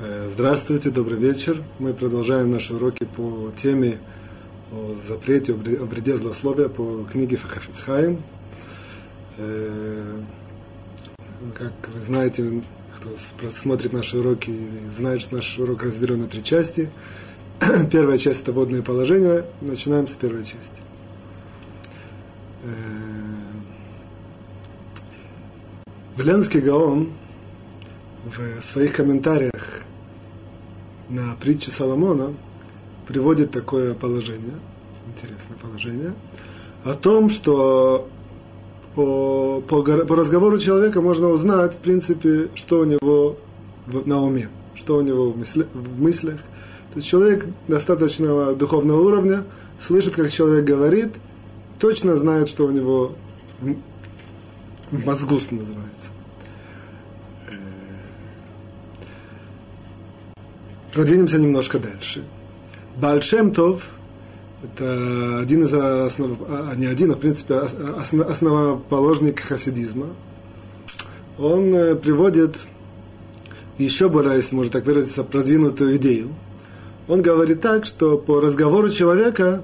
Э, здравствуйте, добрый вечер. Мы продолжаем наши уроки по теме о запрете, о вреде злословия по книге Фахафицхайм. Э, как вы знаете, кто смотрит наши уроки, знает, что наш урок разделен на три части. Первая часть – это водное положение. Начинаем с первой части. Беленский Гаон в своих комментариях на притче Соломона приводит такое положение, интересное положение, о том, что по, по, по разговору человека можно узнать, в принципе, что у него в, на уме, что у него в, мысли, в мыслях. То есть человек достаточного духовного уровня слышит, как человек говорит, точно знает, что у него в, мозгу, что называется. Продвинемся немножко дальше. Бальшемтов – это один из основ... а не один, а в принципе основ... основоположник хасидизма. Он э, приводит еще более, если можно так выразиться, продвинутую идею. Он говорит так, что по разговору человека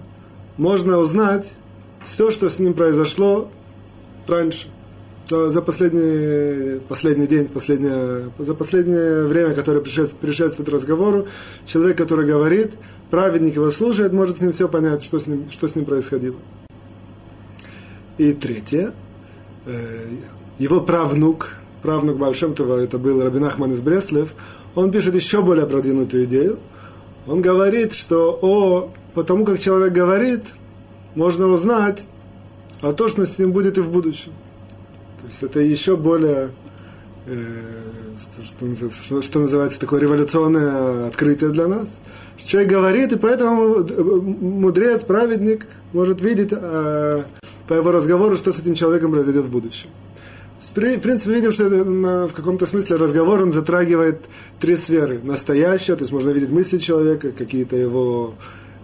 можно узнать все, что с ним произошло раньше за последний, последний день, последнее, за последнее время, которое предшествует разговору, человек, который говорит, праведник его слушает, может с ним все понять, что с ним, что с ним происходило. И третье, э, его правнук, правнук Большемтова, это был Рабин Ахман из Бреслев, он пишет еще более продвинутую идею. Он говорит, что о, потому как человек говорит, можно узнать о том, что с ним будет и в будущем. То есть это еще более, э, что, что, называется, такое революционное открытие для нас. Человек говорит, и поэтому мудрец, праведник может видеть э, по его разговору, что с этим человеком произойдет в будущем. В принципе, видим, что в каком-то смысле разговор он затрагивает три сферы. Настоящее, то есть можно видеть мысли человека, какие-то его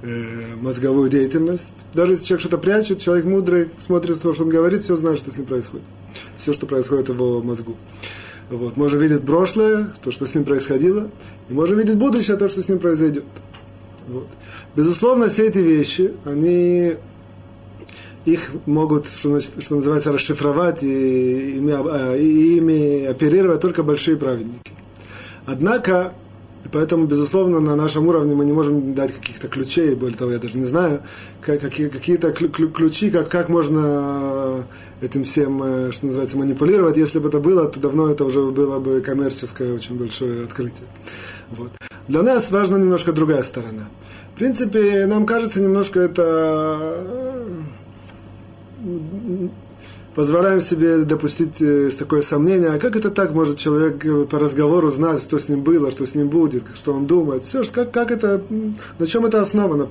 э, мозговую деятельность. Даже если человек что-то прячет, человек мудрый смотрит то, что он говорит, все знает, что с ним происходит. Все, что происходит в его мозгу. Вот. Можно видеть прошлое, то, что с ним происходило, и можно видеть будущее, то, что с ним произойдет. Вот. Безусловно, все эти вещи, они их могут, что, что называется, расшифровать и ими, а, и ими оперировать только большие праведники. Однако поэтому, безусловно, на нашем уровне мы не можем дать каких-то ключей, более того, я даже не знаю, какие, какие-то ключи, как, как можно этим всем, э, что называется, манипулировать. Если бы это было, то давно это уже было бы коммерческое очень большое открытие. Вот. Для нас важна немножко другая сторона. В принципе, нам кажется немножко это позволяем себе допустить э, такое сомнение, а как это так может человек э, по разговору знать, что с ним было, что с ним будет, что он думает, все, как, как это, на чем это основано?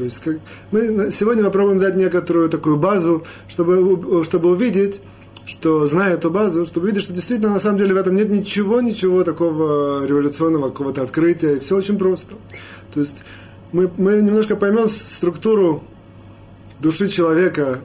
То есть как, мы сегодня попробуем дать некоторую такую базу, чтобы, чтобы увидеть, что зная эту базу, чтобы увидеть, что действительно на самом деле в этом нет ничего, ничего такого революционного, какого-то открытия, и все очень просто. То есть мы, мы немножко поймем структуру души человека,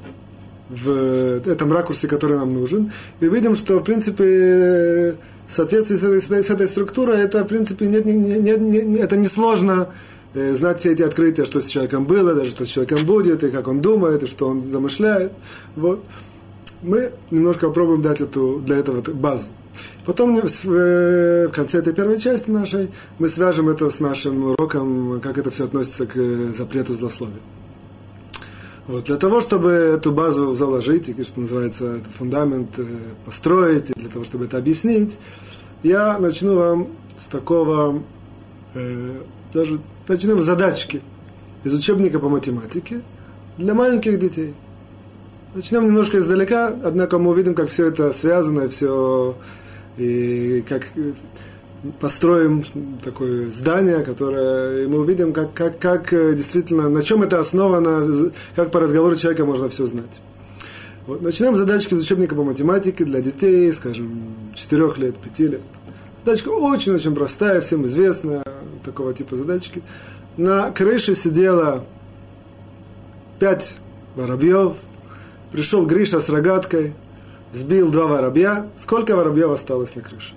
в этом ракурсе, который нам нужен, и видим, что, в принципе, в соответствии с этой, с этой структурой, это, в принципе, нет, нет, нет, нет, это несложно э, знать все эти открытия, что с человеком было, даже что с человеком будет, и как он думает, и что он замышляет. Вот. Мы немножко попробуем дать эту, для этого базу. Потом в, в конце этой первой части нашей мы свяжем это с нашим уроком, как это все относится к э, запрету злословия. Вот, для того, чтобы эту базу заложить, и, что называется, этот фундамент э, построить, и для того, чтобы это объяснить, я начну вам с такого, э, даже начнем задачки из учебника по математике для маленьких детей. Начнем немножко издалека, однако мы увидим, как все это связано, все, и как построим такое здание, которое и мы увидим, как, как, как э, действительно, на чем это основано, как по разговору человека можно все знать. Вот, начнем с задачки из учебника по математике для детей, скажем, 4 лет, 5 лет. Задачка очень-очень простая, всем известная, такого типа задачки. На крыше сидело 5 воробьев, пришел Гриша с рогаткой, сбил два воробья. Сколько воробьев осталось на крыше?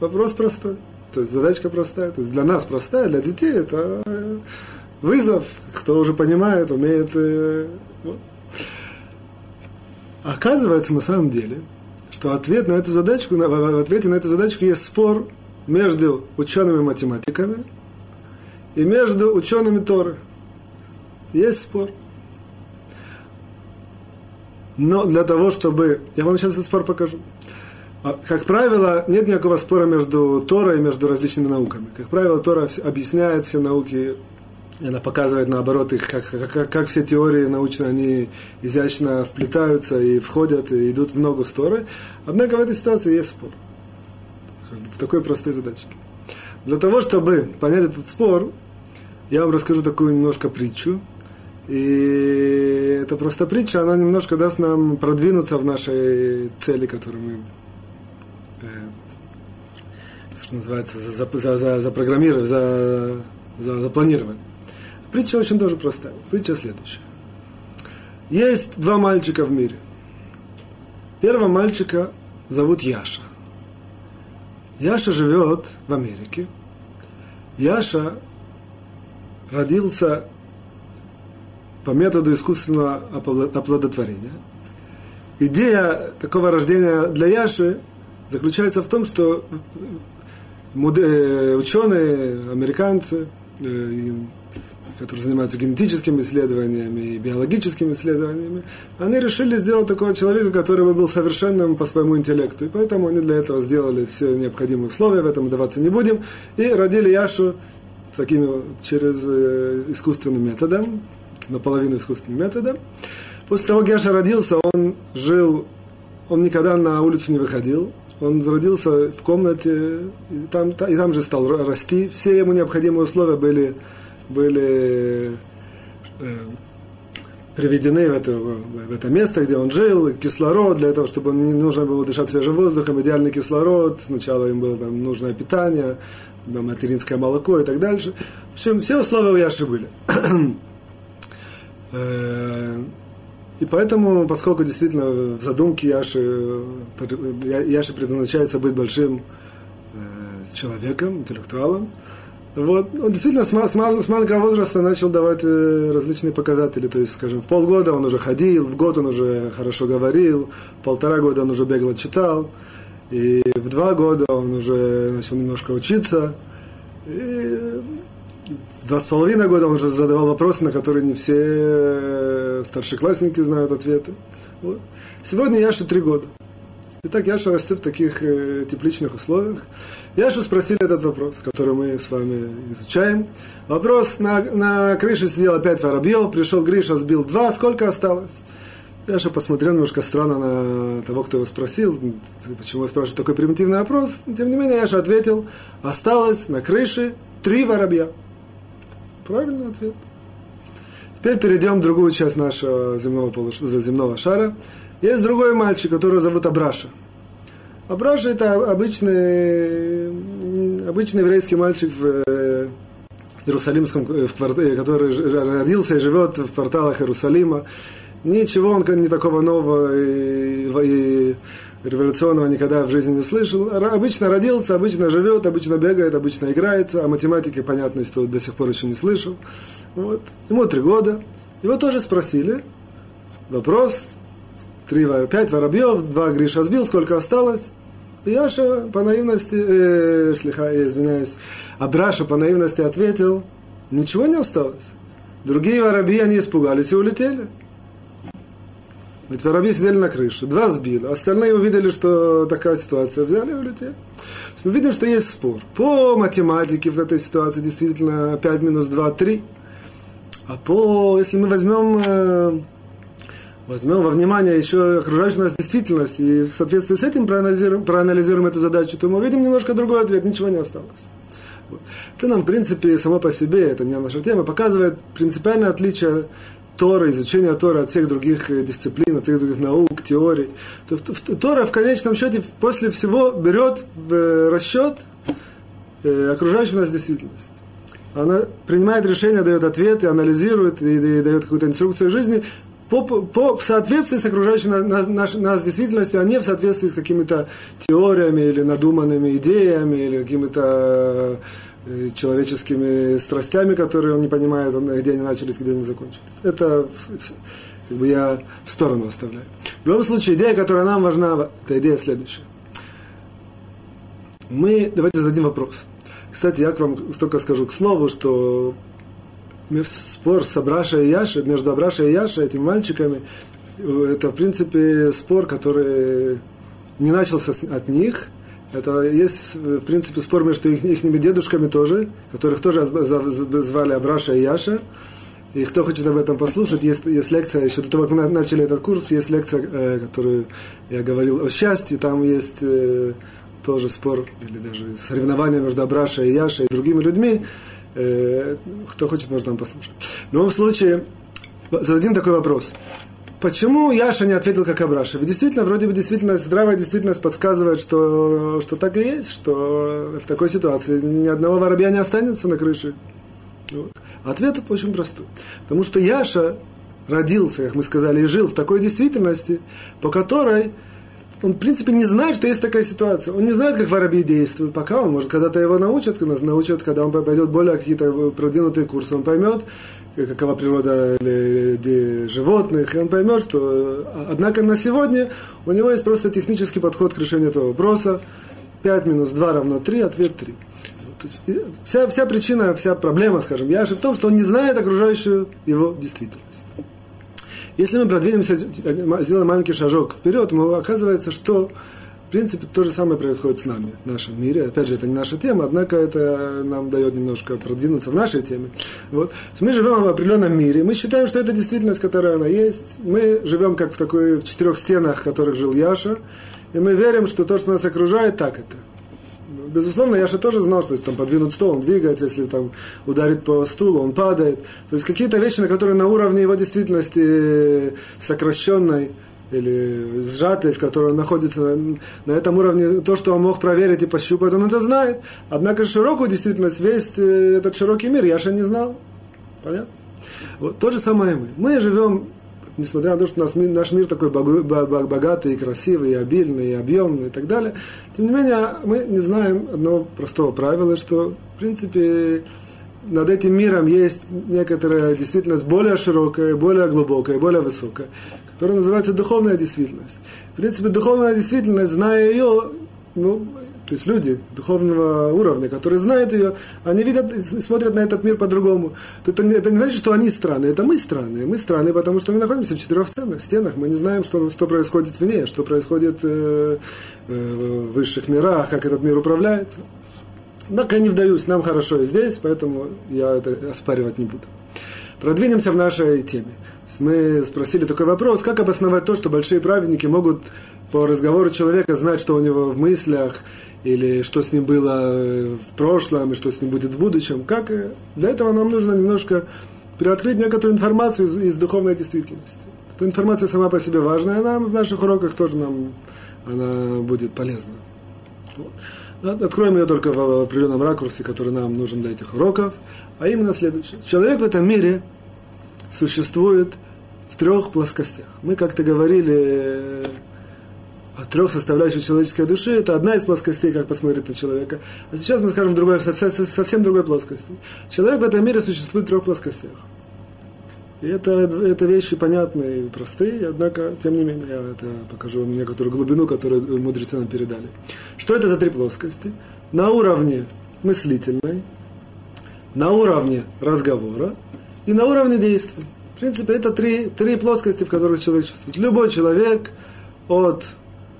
Вопрос простой. То есть задачка простая. То есть для нас простая, для детей это э, вызов, кто уже понимает, умеет. Э. Оказывается, на самом деле, что ответ на эту задачку, в ответе на эту задачку есть спор между учеными-математиками и между учеными Торы. Есть спор. Но для того, чтобы... Я вам сейчас этот спор покажу. А, как правило, нет никакого спора между Торой и между различными науками. Как правило, Тора объясняет все науки, она показывает, наоборот, их, как, как, как все теории научные, они изящно вплетаются и входят, и идут в ногу с Торой. Однако в этой ситуации есть спор. В такой простой задачке. Для того, чтобы понять этот спор, я вам расскажу такую немножко притчу, и это просто притча, она немножко даст нам продвинуться в нашей цели, которую мы, э, что называется, за, за, за, запрограммировали, за, за, запланировали. Притча очень тоже простая. Притча следующая. Есть два мальчика в мире. Первого мальчика зовут Яша. Яша живет в Америке. Яша родился по методу искусственного оплодотворения. Идея такого рождения для Яши заключается в том, что э, ученые, американцы, э, которые занимаются генетическими исследованиями и биологическими исследованиями, они решили сделать такого человека, который бы был совершенным по своему интеллекту. И поэтому они для этого сделали все необходимые условия, в этом даваться не будем, и родили Яшу такими, через э, искусственным методом, наполовину искусственным методом. После того, как Яша родился, он жил, он никогда на улицу не выходил, он родился в комнате, и там, и там же стал расти. Все ему необходимые условия были, были э, приведены в это, в это место, где он жил, кислород, для того, чтобы не нужно было дышать свежим воздухом, идеальный кислород, сначала им было там, нужное питание, материнское молоко и так дальше. В общем, все условия у Яши были. Э, и поэтому, поскольку действительно в задумке Яши, Яши предназначается быть большим э, человеком, интеллектуалом, вот, он действительно с, с, с маленького возраста начал давать э, различные показатели. То есть, скажем, в полгода он уже ходил, в год он уже хорошо говорил, в полтора года он уже бегло читал, и в два года он уже начал немножко учиться. И два с половиной года он уже задавал вопросы, на которые не все э, старшеклассники знают ответы. Вот. Сегодня Яше три года. Итак, Яша растет в таких э, тепличных условиях. Яшу спросили этот вопрос, который мы с вами изучаем. Вопрос, на, на крыше сидел опять Воробьев, пришел Гриша, сбил два, сколько осталось? Яша посмотрел немножко странно на того, кто его спросил, почему спрашивает такой примитивный вопрос. Тем не менее, Яша ответил, осталось на крыше три воробья. Правильный ответ. Теперь перейдем в другую часть нашего земного, полуш... земного шара. Есть другой мальчик, которого зовут Абраша. Абраша это обычный, обычный еврейский мальчик в э, Иерусалимском, э, в квартале, который родился и живет в кварталах Иерусалима. Ничего он не такого нового и, и революционного никогда в жизни не слышал. Обычно родился, обычно живет, обычно бегает, обычно играется, а математики, понятно, что до сих пор еще не слышал. Вот. Ему три года. Его тоже спросили. Вопрос. Три, пять воробьев, два Гриша сбил, сколько осталось? Яша по наивности, э, слегка, я извиняюсь, Абраша по наивности ответил, ничего не осталось. Другие воробьи, они испугались и улетели. Ведь воробьи сидели на крыше, два сбили, остальные увидели, что такая ситуация, взяли и улетели. Мы видим, что есть спор. По математике в этой ситуации действительно 5 минус 2 – 3. А по, если мы возьмем, э, возьмем во внимание еще окружающую нас действительность и в соответствии с этим проанализируем, проанализируем эту задачу, то мы увидим немножко другой ответ, ничего не осталось. Вот. Это нам, в принципе, само по себе, это не наша тема, показывает принципиальное отличие Тора, изучение Тора от всех других э, дисциплин, от всех других наук, теорий, то Тора в конечном счете после всего берет в э, расчет э, окружающую нас действительность. Она принимает решения, дает ответы, анализирует и, и дает какую-то инструкцию жизни по, по, в соответствии с окружающей нас, нас, нас действительностью, а не в соответствии с какими-то теориями или надуманными идеями или какими-то э, человеческими страстями, которые он не понимает, где они начались, где они закончились. Это как бы я в сторону оставляю. В любом случае, идея, которая нам важна, это идея следующая. Мы, давайте зададим вопрос. Кстати, я к вам только скажу к слову, что спор с Абраша и Яшей, между Абраша и Яшей, этими мальчиками, это, в принципе, спор, который не начался от них. Это есть, в принципе, спор между их, их дедушками тоже, которых тоже звали Абраша и Яша. И кто хочет об этом послушать, есть, есть лекция, еще до того, как мы начали этот курс, есть лекция, э, которую я говорил о счастье, там есть э, тоже спор, или даже соревнования между Абраша и Яшей и другими людьми. Э, кто хочет, может там послушать. В любом случае, зададим такой вопрос. Почему Яша не ответил как Абраша? Ведь действительно, вроде бы действительность, здравая действительность подсказывает, что, что так и есть, что в такой ситуации ни одного воробья не останется на крыше. Вот. Ответ очень простой. Потому что Яша родился, как мы сказали, и жил в такой действительности, по которой он, в принципе, не знает, что есть такая ситуация. Он не знает, как воробьи действуют. Пока он, может, когда-то его научат, научат, когда он пойдет более какие-то продвинутые курсы, он поймет, какова природа животных, и он поймет, что, однако, на сегодня у него есть просто технический подход к решению этого вопроса. 5 минус 2 равно 3, ответ 3. То есть вся, вся причина, вся проблема, скажем, Яши в том, что он не знает окружающую его действительность. Если мы продвинемся, сделаем маленький шажок вперед, мы оказывается, что в принципе, то же самое происходит с нами в нашем мире. Опять же, это не наша тема, однако это нам дает немножко продвинуться в нашей теме. Вот. Мы живем в определенном мире, мы считаем, что это действительность, которая она есть. Мы живем как в такой в четырех стенах, в которых жил Яша, и мы верим, что то, что нас окружает, так это безусловно, я же тоже знал, что если там подвинуть стол, он двигается, если там ударит по стулу, он падает. То есть какие-то вещи, на которые на уровне его действительности сокращенной или сжатой, в которой он находится на этом уровне, то, что он мог проверить и пощупать, он это знает. Однако широкую действительность, весь э, этот широкий мир я же не знал. Понятно? Вот, то же самое мы. Мы живем несмотря на то, что мир, наш мир такой богатый, и красивый, и обильный, и объемный и так далее, тем не менее мы не знаем одного простого правила, что в принципе над этим миром есть некоторая действительность более широкая, более глубокая, более высокая, которая называется духовная действительность. В принципе, духовная действительность, зная ее, ну, то есть люди духовного уровня, которые знают ее, они видят, смотрят на этот мир по-другому. Это, это не значит, что они странные, это мы странные. Мы странные, потому что мы находимся в четырех стенах, стенах. Мы не знаем, что, что происходит вне, что происходит э, э, в высших мирах, как этот мир управляется. Однако я не вдаюсь, нам хорошо и здесь, поэтому я это оспаривать не буду. Продвинемся в нашей теме. Мы спросили такой вопрос, как обосновать то, что большие праведники могут по разговору человека знать, что у него в мыслях, или что с ним было в прошлом, и что с ним будет в будущем. Как? Для этого нам нужно немножко приоткрыть некоторую информацию из, из духовной действительности. Эта информация сама по себе важная, она в наших уроках тоже нам она будет полезна. Вот. Откроем ее только в определенном ракурсе, который нам нужен для этих уроков, а именно следующее. Человек в этом мире существует в трех плоскостях. Мы как-то говорили трех составляющих человеческой души, это одна из плоскостей, как посмотреть на человека. А сейчас мы скажем другой, совсем, совсем другой плоскости. Человек в этом мире существует в трех плоскостях. И это, это вещи понятные и простые, однако, тем не менее, я это покажу вам некоторую глубину, которую мудрецы нам передали. Что это за три плоскости? На уровне мыслительной, на уровне разговора и на уровне действий. В принципе, это три, три плоскости, в которых человек чувствует. Любой человек от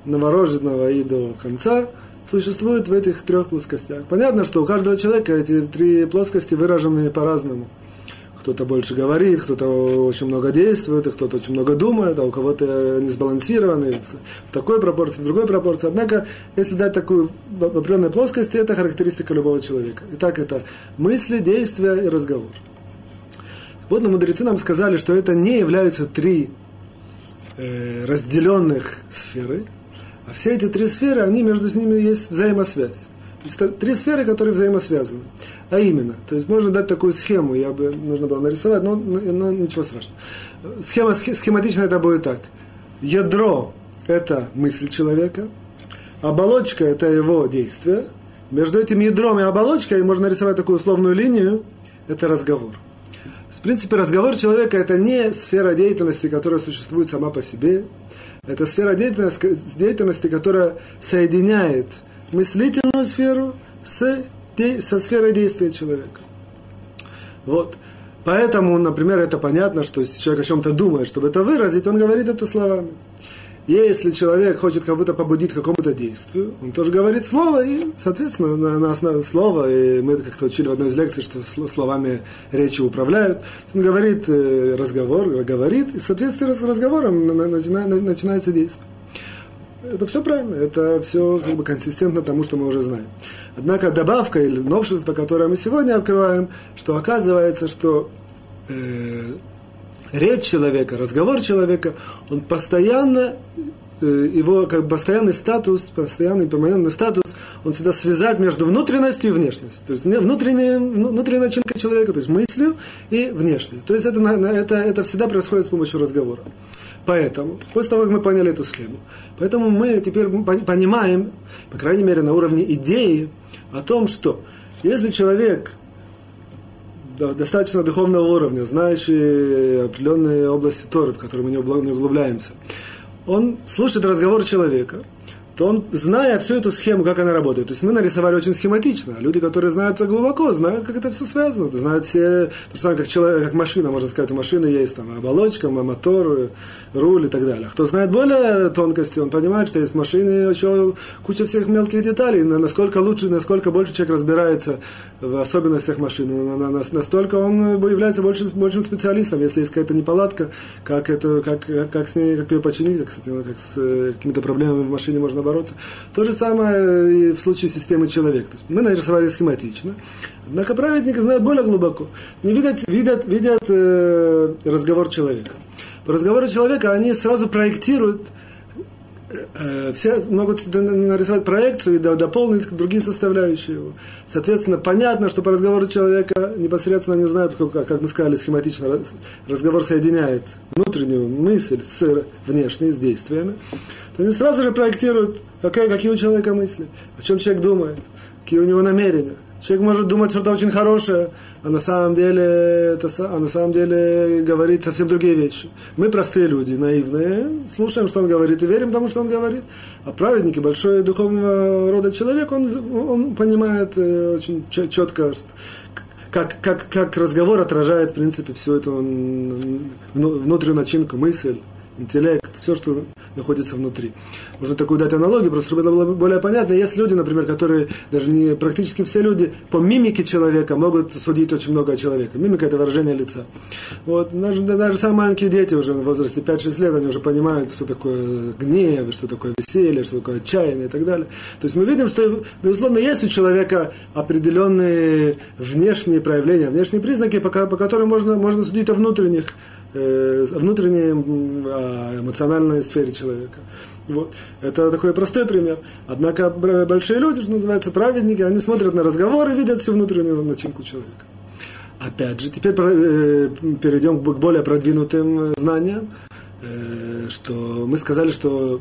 новорожденного и до конца существует в этих трех плоскостях. Понятно, что у каждого человека эти три плоскости выражены по-разному. Кто-то больше говорит, кто-то очень много действует, кто-то очень много думает, а у кого-то не сбалансированный в такой пропорции, в другой пропорции. Однако, если дать такую в определенной плоскости, это характеристика любого человека. Итак, это мысли, действия и разговор. Вот на мудрецы нам сказали, что это не являются три э, разделенных сферы, а все эти три сферы, они между ними есть взаимосвязь. Три сферы, которые взаимосвязаны. А именно, то есть можно дать такую схему, я бы нужно было нарисовать, но, но ничего страшного. Схема, схематично это будет так. Ядро – это мысль человека, оболочка – это его действие. Между этим ядром и оболочкой можно рисовать такую условную линию – это разговор. В принципе, разговор человека – это не сфера деятельности, которая существует сама по себе. Это сфера деятельности, деятельности которая соединяет мыслительную сферу с, со сферой действия человека. Вот. Поэтому, например, это понятно, что если человек о чем-то думает, чтобы это выразить, он говорит это словами. Если человек хочет кого-то побудить к какому-то действию, он тоже говорит слово, и, соответственно, на, на основе слова, и мы как-то учили в одной из лекций, что словами речи управляют, он говорит э, разговор, говорит, и в соответствии с разговором начинается действие. Это все правильно, это все как бы консистентно тому, что мы уже знаем. Однако добавка или новшество, которое мы сегодня открываем, что оказывается, что э, речь человека, разговор человека, он постоянно, э, его как бы постоянный статус, постоянный перманентный статус, он всегда связать между внутренностью и внешностью. То есть внутренняя, внутренняя начинка человека, то есть мыслью и внешней. То есть это, это, это всегда происходит с помощью разговора. Поэтому, после того, как мы поняли эту схему, поэтому мы теперь понимаем, по крайней мере, на уровне идеи, о том, что если человек достаточно духовного уровня, знающий определенные области Торы, в которые мы не углубляемся, он слушает разговор человека – то он, зная всю эту схему, как она работает, то есть мы нарисовали очень схематично, люди, которые знают это глубоко, знают, как это все связано, знают все, то же самое, как, человек, как машина, можно сказать, у машины есть там оболочка, мотор, руль и так далее. Кто знает более тонкости, он понимает, что есть в машине еще куча всех мелких деталей, насколько лучше, насколько больше человек разбирается в особенностях машины, настолько он является больше, большим специалистом, если есть какая-то неполадка, как, это, как, как, с ней, как ее починить, как, как с э, какими-то проблемами в машине можно бороться. То же самое и в случае системы человека. То есть мы нарисовали схематично, однако праведники знают более глубоко. Не видят, видят, видят э, разговор человека. По разговору человека они сразу проектируют э, все могут нарисовать проекцию и дополнить другие составляющие его. Соответственно, понятно, что по разговору человека непосредственно не знают, как, как мы сказали схематично, разговор соединяет внутреннюю мысль с внешней, с действиями они сразу же проектируют, какие, какие у человека мысли, о чем человек думает, какие у него намерения. Человек может думать что-то очень хорошее, а на самом деле, это, а на самом деле говорит совсем другие вещи. Мы простые люди, наивные, слушаем, что он говорит, и верим тому, что он говорит. А праведники, большой духовного рода человек, он, он понимает э, очень четко, как, как, как разговор отражает, в принципе, всю эту внутреннюю начинку, мысль интеллект, все, что находится внутри. Можно такую дать аналогию, просто чтобы это было более понятно. Есть люди, например, которые, даже не практически все люди, по мимике человека могут судить очень много о человеке. Мимика – это выражение лица. Вот, даже, даже самые маленькие дети уже в возрасте 5-6 лет, они уже понимают, что такое гнев, что такое веселье, что такое отчаяние и так далее. То есть мы видим, что, безусловно, есть у человека определенные внешние проявления, внешние признаки, по, по которым можно, можно судить о внутренних внутренней э, эмоциональной сфере человека. Вот. Это такой простой пример. Однако большие люди, что называется, праведники, они смотрят на разговор и видят всю внутреннюю начинку человека. Опять же, теперь э, перейдем к более продвинутым знаниям, э, что мы сказали, что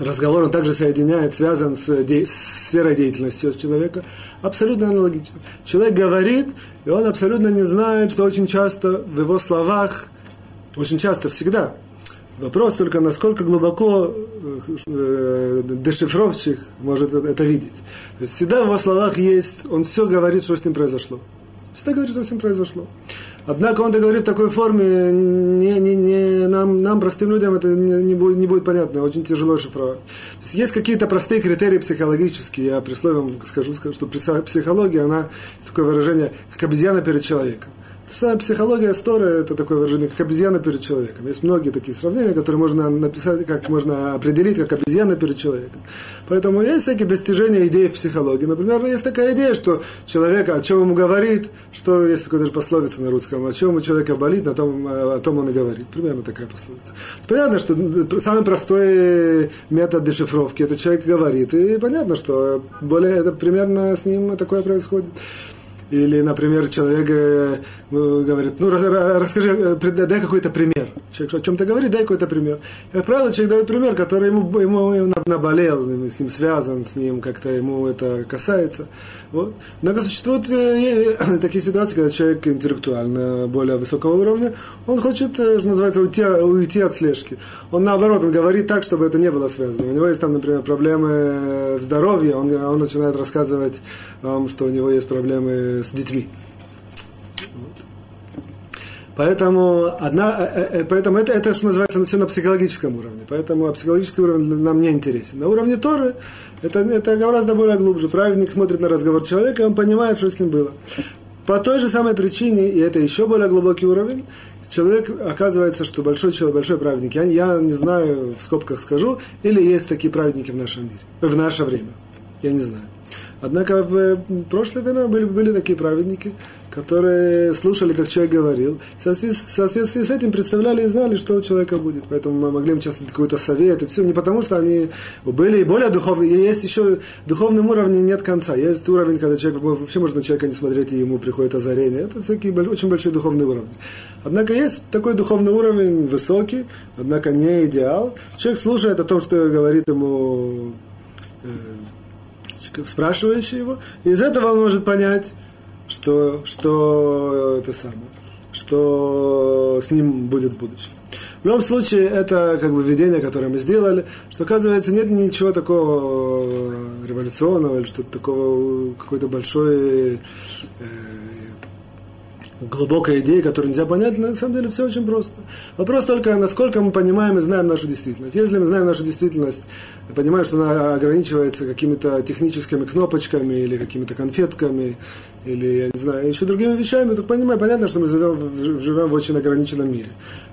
разговор он также соединяет, связан с, де, с сферой деятельности человека. Абсолютно аналогично. Человек говорит, и он абсолютно не знает, что очень часто в его словах очень часто, всегда. Вопрос только, насколько глубоко э, дешифровщик может это видеть. То есть всегда в его словах есть, он все говорит, что с ним произошло. Всегда говорит, что с ним произошло. Однако он это говорит в такой форме, не, не, не, нам, нам, простым людям, это не, не, будет, не будет понятно, очень тяжело шифровать. То есть, есть какие-то простые критерии психологические, я при слове скажу, что психология, она, такое выражение, как обезьяна перед человеком. Что психология Сторы – это такое выражение, как обезьяна перед человеком. Есть многие такие сравнения, которые можно написать, как можно определить, как обезьяна перед человеком. Поэтому есть всякие достижения идей в психологии. Например, есть такая идея, что человек о чем ему говорит, что есть такая даже пословица на русском, о чем у человека болит, на том, о том он и говорит. Примерно такая пословица. Понятно, что самый простой метод дешифровки – это человек говорит, и понятно, что более это примерно с ним такое происходит. Или, например, человек э, ну, говорит, ну расскажи, э, дай какой-то пример. Человек о чем-то говорит, дай какой-то пример. Как правило, человек дает пример, который ему, ему наболел, с ним связан, с ним как-то ему это касается. Вот. Однако существуют э, такие ситуации, когда человек интеллектуально более высокого уровня, он хочет, что называется, уйти, уйти от слежки. Он наоборот, он говорит так, чтобы это не было связано. У него есть там, например, проблемы в здоровье, он, он начинает рассказывать вам, что у него есть проблемы с детьми. Поэтому, одна, э, э, поэтому это, это, что называется, все на психологическом уровне. Поэтому психологический уровень нам не интересен. На уровне Торы это, это гораздо более глубже. Праведник смотрит на разговор человека, и он понимает, что с ним было. По той же самой причине, и это еще более глубокий уровень, человек, оказывается, что большой человек, большой праведник, я, я не знаю, в скобках скажу, или есть такие праведники в нашем мире, в наше время, я не знаю. Однако в прошлое время были, были такие праведники, которые слушали, как человек говорил, в соответствии с этим представляли и знали, что у человека будет. Поэтому мы могли им часто какой-то совет, и все. Не потому, что они были более духовные. Есть еще духовном уровне нет конца. Есть уровень, когда человек, вообще можно человека не смотреть, и ему приходит озарение. Это всякие очень большие духовные уровни. Однако есть такой духовный уровень высокий, однако не идеал. Человек слушает о том, что говорит ему э, спрашивающий его, и из этого он может понять, что, что это самое, что с ним будет в будущем. В любом случае, это как бы введение, которое мы сделали, что, оказывается, нет ничего такого революционного или что-то такого, какой-то большой э, глубокая идея, которую нельзя понять, на самом деле все очень просто. Вопрос только, насколько мы понимаем и знаем нашу действительность. Если мы знаем нашу действительность, понимаем, что она ограничивается какими-то техническими кнопочками или какими-то конфетками, или, я не знаю, еще другими вещами, то понимаем, понятно, что мы живем, живем в очень ограниченном мире.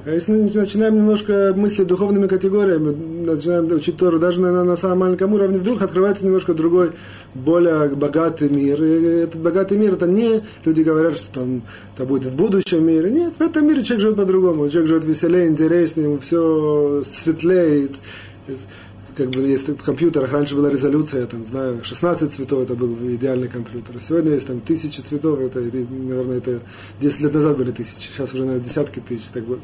А если мы начинаем немножко мыслить духовными категориями, начинаем учить Тору даже на, на самом маленьком уровне, вдруг открывается немножко другой, более богатый мир. И этот богатый мир, это не люди говорят, что там это будет в будущем мире. Нет, в этом мире человек живет по-другому. Человек живет веселее, интереснее, ему все светлее как бы есть в компьютерах, раньше была резолюция, я там знаю, 16 цветов это был идеальный компьютер. Сегодня есть там тысячи цветов, это, наверное, это 10 лет назад были тысячи, сейчас уже, наверное, десятки тысяч, так больше.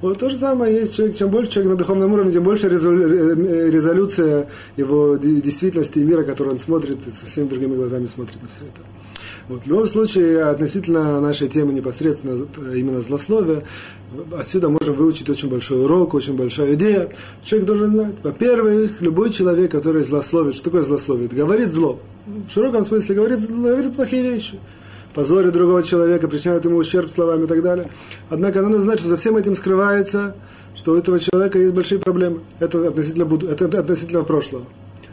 Вот то же самое есть человек, чем больше человек на духовном уровне, тем больше резолюция его действительности и мира, который он смотрит, и совсем другими глазами смотрит на все это. Вот, в любом случае, относительно нашей темы непосредственно именно злословия, отсюда можем выучить очень большой урок, очень большая идея. Человек должен знать, во-первых, любой человек, который злословит, что такое злословит? Говорит зло. В широком смысле говорит, говорит плохие вещи. Позорит другого человека, причиняет ему ущерб словами и так далее. Однако надо знать, что за всем этим скрывается, что у этого человека есть большие проблемы. Это относительно, это относительно прошлого.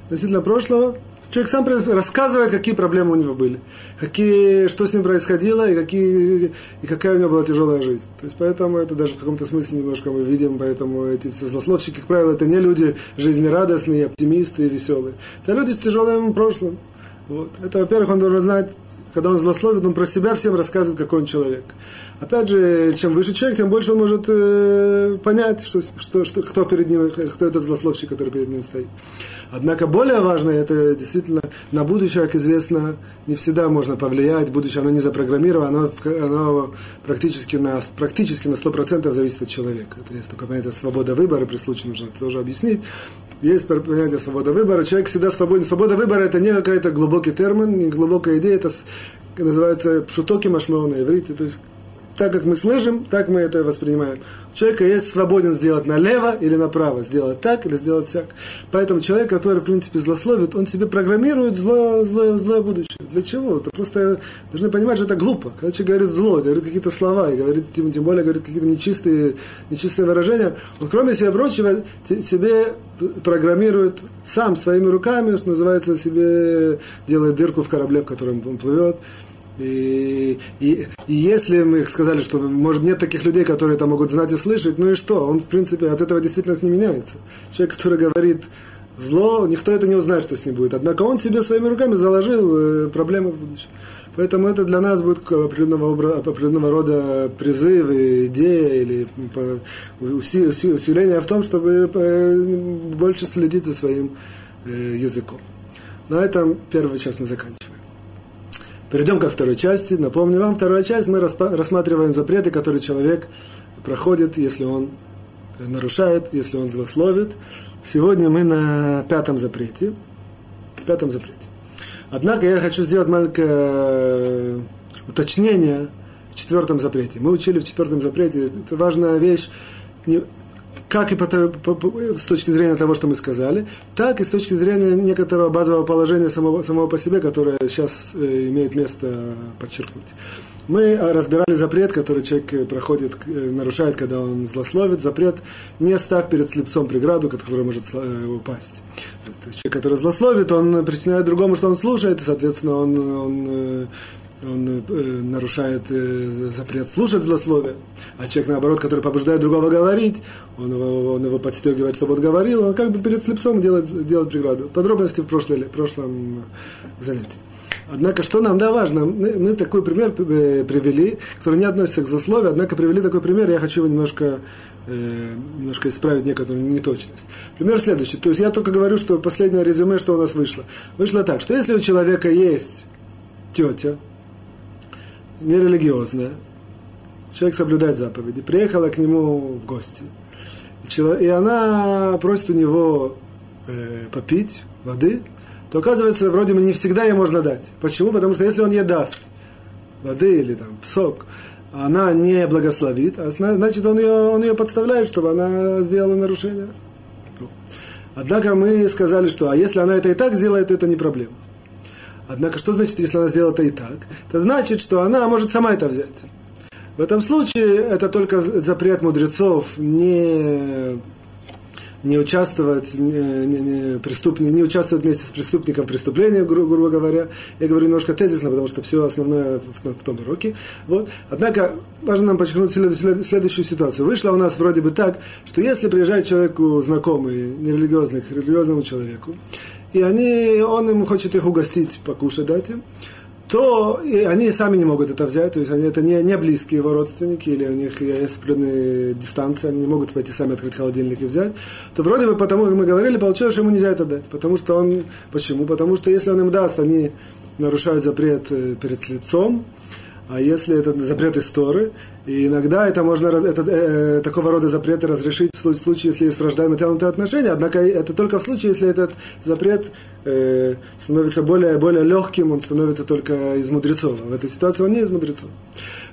Относительно прошлого Человек сам рассказывает, какие проблемы у него были, какие, что с ним происходило и, какие, и какая у него была тяжелая жизнь. То есть поэтому это даже в каком-то смысле немножко мы видим, поэтому эти все злословщики, как правило, это не люди жизнерадостные, оптимисты веселые. Это люди с тяжелым прошлым. Вот. Это, во-первых, он должен знать, когда он злословит, он про себя всем рассказывает, какой он человек. Опять же, чем выше человек, тем больше он может э, понять, что, что, что, кто перед ним, кто этот злословщик, который перед ним стоит. Однако более важно, это действительно на будущее, как известно, не всегда можно повлиять, будущее оно не запрограммировано, оно, оно практически, на, практически на 100% зависит от человека. Это есть только понятие свобода выбора, при случае нужно это тоже объяснить. Есть понятие свобода выбора, человек всегда свободен. Свобода выбора это не какой-то глубокий термин, не глубокая идея, это называется пшутоки машмео на иврите, то есть так как мы слышим, так мы это воспринимаем. Человека есть свободен сделать налево или направо, сделать так или сделать так. Поэтому человек, который, в принципе, злословит, он себе программирует злое, злое, злое будущее. Для чего? Это просто должны понимать, что это глупо. Когда человек говорит зло, говорит какие-то слова, и говорит, тем, тем более говорит какие-то нечистые, нечистые выражения, он, кроме себя прочего, себе программирует сам своими руками, что называется, себе делает дырку в корабле, в котором он плывет, И, и, если мы сказали, что может нет таких людей, которые это могут знать и слышать, ну и что? Он, в принципе, от этого действительно не меняется. Человек, который говорит зло, никто это не узнает, что с ним будет. Однако он себе своими руками заложил э, проблемы в будущем. Поэтому это для нас будет определенного, определенного рода призыв, идея или усиление в том, чтобы э, больше следить за своим э, языком. На этом первую часть мы заканчиваем. Перейдем ко второй части. Напомню вам, вторая часть мы рассматриваем запреты, которые человек проходит, если он нарушает, если он злословит. Сегодня мы на пятом запрете. Пятом запрете. Однако я хочу сделать маленькое э, уточнение в четвертом запрете. Мы учили в четвертом запрете, это важная вещь, как и по, по, по, с точки зрения того, что мы сказали, так и с точки зрения некоторого базового положения самого, самого по себе, которое сейчас э, имеет место подчеркнуть. Мы разбирали запрет, который человек э, проходит, э, нарушает, когда он злословит. Запрет не ставь перед слепцом преграду, которая может э, упасть. То есть человек, который злословит, он причиняет другому, что он слушает, и, соответственно, он, он он э, нарушает э, запрет слушать злословие, а человек, наоборот, который побуждает другого говорить, он его, он его подстегивает, чтобы он говорил, он как бы перед слепцом делает, делает преграду. Подробности в, прошлой, в прошлом занятии. Однако, что нам да, важно, мы, мы такой пример э, привели, который не относится к злословию, однако привели такой пример, я хочу его немножко, э, немножко исправить некоторую неточность. Пример следующий. То есть я только говорю, что последнее резюме, что у нас вышло. Вышло так, что если у человека есть тетя, нерелигиозная, человек соблюдает заповеди, приехала к нему в гости, и она просит у него э, попить воды, то оказывается, вроде бы не всегда ей можно дать. Почему? Потому что если он ей даст воды или там сок, она не благословит, а значит он ее, он ее подставляет, чтобы она сделала нарушение. Однако мы сказали, что а если она это и так сделает, то это не проблема. Однако, что значит, если она сделала это и так? Это значит, что она может сама это взять. В этом случае это только запрет мудрецов не, не участвовать, не, не, не, преступник, не участвовать вместе с преступником в преступлении, гру, грубо говоря. Я говорю немножко тезисно, потому что все основное в, в том уроке. Вот. Однако важно нам подчеркнуть след, следующую ситуацию. Вышло у нас вроде бы так, что если приезжает человеку знакомый, нерелигиозный, к религиозному человеку, и они, он им хочет их угостить, покушать дать им, то и они сами не могут это взять, то есть они это не, не близкие его родственники, или у них есть определенные дистанции, они не могут пойти сами открыть холодильник и взять, то вроде бы потому, как мы говорили, получилось, что ему нельзя это дать. Потому что он... Почему? Потому что если он им даст, они нарушают запрет э, перед слепцом, а если это запрет истории, и иногда это можно, это, э, такого рода запреты разрешить в случае, если есть вражда и натянутые отношения, однако это только в случае, если этот запрет э, становится более, более легким, он становится только из мудрецов. В этой ситуации он не из мудрецов.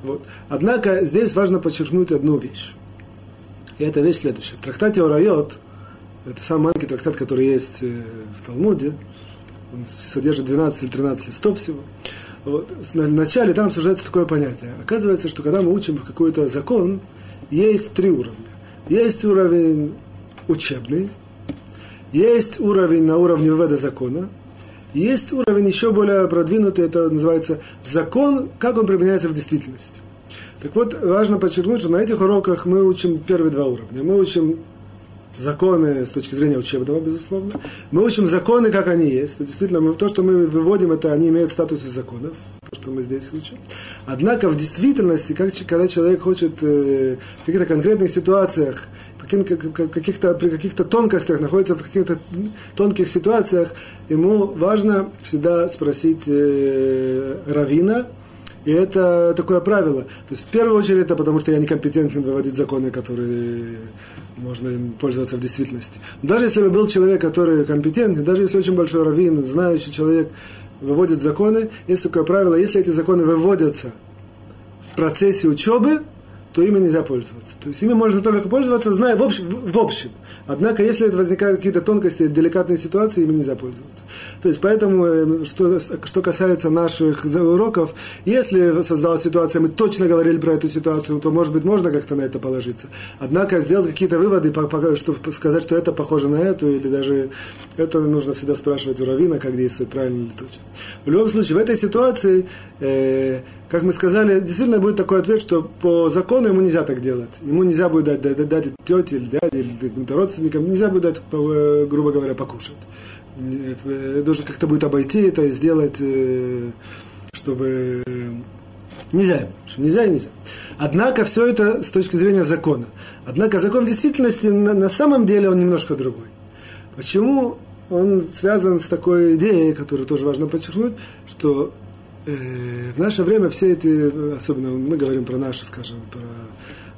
Вот. Однако здесь важно подчеркнуть одну вещь. И эта вещь следующая. В трактате Орайот, это самый маленький трактат, который есть э, в Талмуде, он содержит 12 или 13 листов всего – вот, вначале там обсуждается такое понятие. Оказывается, что когда мы учим какой-то закон, есть три уровня. Есть уровень учебный, есть уровень на уровне ввода закона, есть уровень еще более продвинутый, это называется закон, как он применяется в действительности. Так вот, важно подчеркнуть, что на этих уроках мы учим первые два уровня. Мы учим законы с точки зрения учебного, безусловно. Мы учим законы, как они есть. То, действительно, мы, то, что мы выводим, это они имеют статус законов, то, что мы здесь учим. Однако в действительности, как, когда человек хочет э, в каких-то конкретных ситуациях, каких-то, при каких-то тонкостях, находится в каких-то тонких ситуациях, ему важно всегда спросить э, равина, и это такое правило. То есть в первую очередь это потому, что я некомпетентен выводить законы, которые можно им пользоваться в действительности. Даже если бы был человек, который компетентный, даже если очень большой раввин, знающий человек, выводит законы, есть такое правило, если эти законы выводятся в процессе учебы, то ими нельзя пользоваться. То есть ими можно только пользоваться, зная в общем. В общем. Однако, если возникают какие-то тонкости, деликатные ситуации, ими нельзя пользоваться. То есть, поэтому, э, что, что касается наших уроков, если создалась ситуация, мы точно говорили про эту ситуацию, то, может быть, можно как-то на это положиться. Однако сделать какие-то выводы, чтобы сказать, что это похоже на эту, или даже это нужно всегда спрашивать у Равина, как действовать правильно или точно. В любом случае, в этой ситуации, э, как мы сказали, действительно будет такой ответ, что по закону ему нельзя так делать. Ему нельзя будет дать, дать, дать тете или дяде, или каким-то родственникам, нельзя будет дать, э, грубо говоря, покушать. Э, должен как-то будет обойти это сделать, э, чтобы... Нельзя, нельзя и нельзя. Однако все это с точки зрения закона. Однако закон в действительности на, самом деле он немножко другой. Почему он связан с такой идеей, которую тоже важно подчеркнуть, что э, в наше время все эти, особенно мы говорим про наше, скажем, про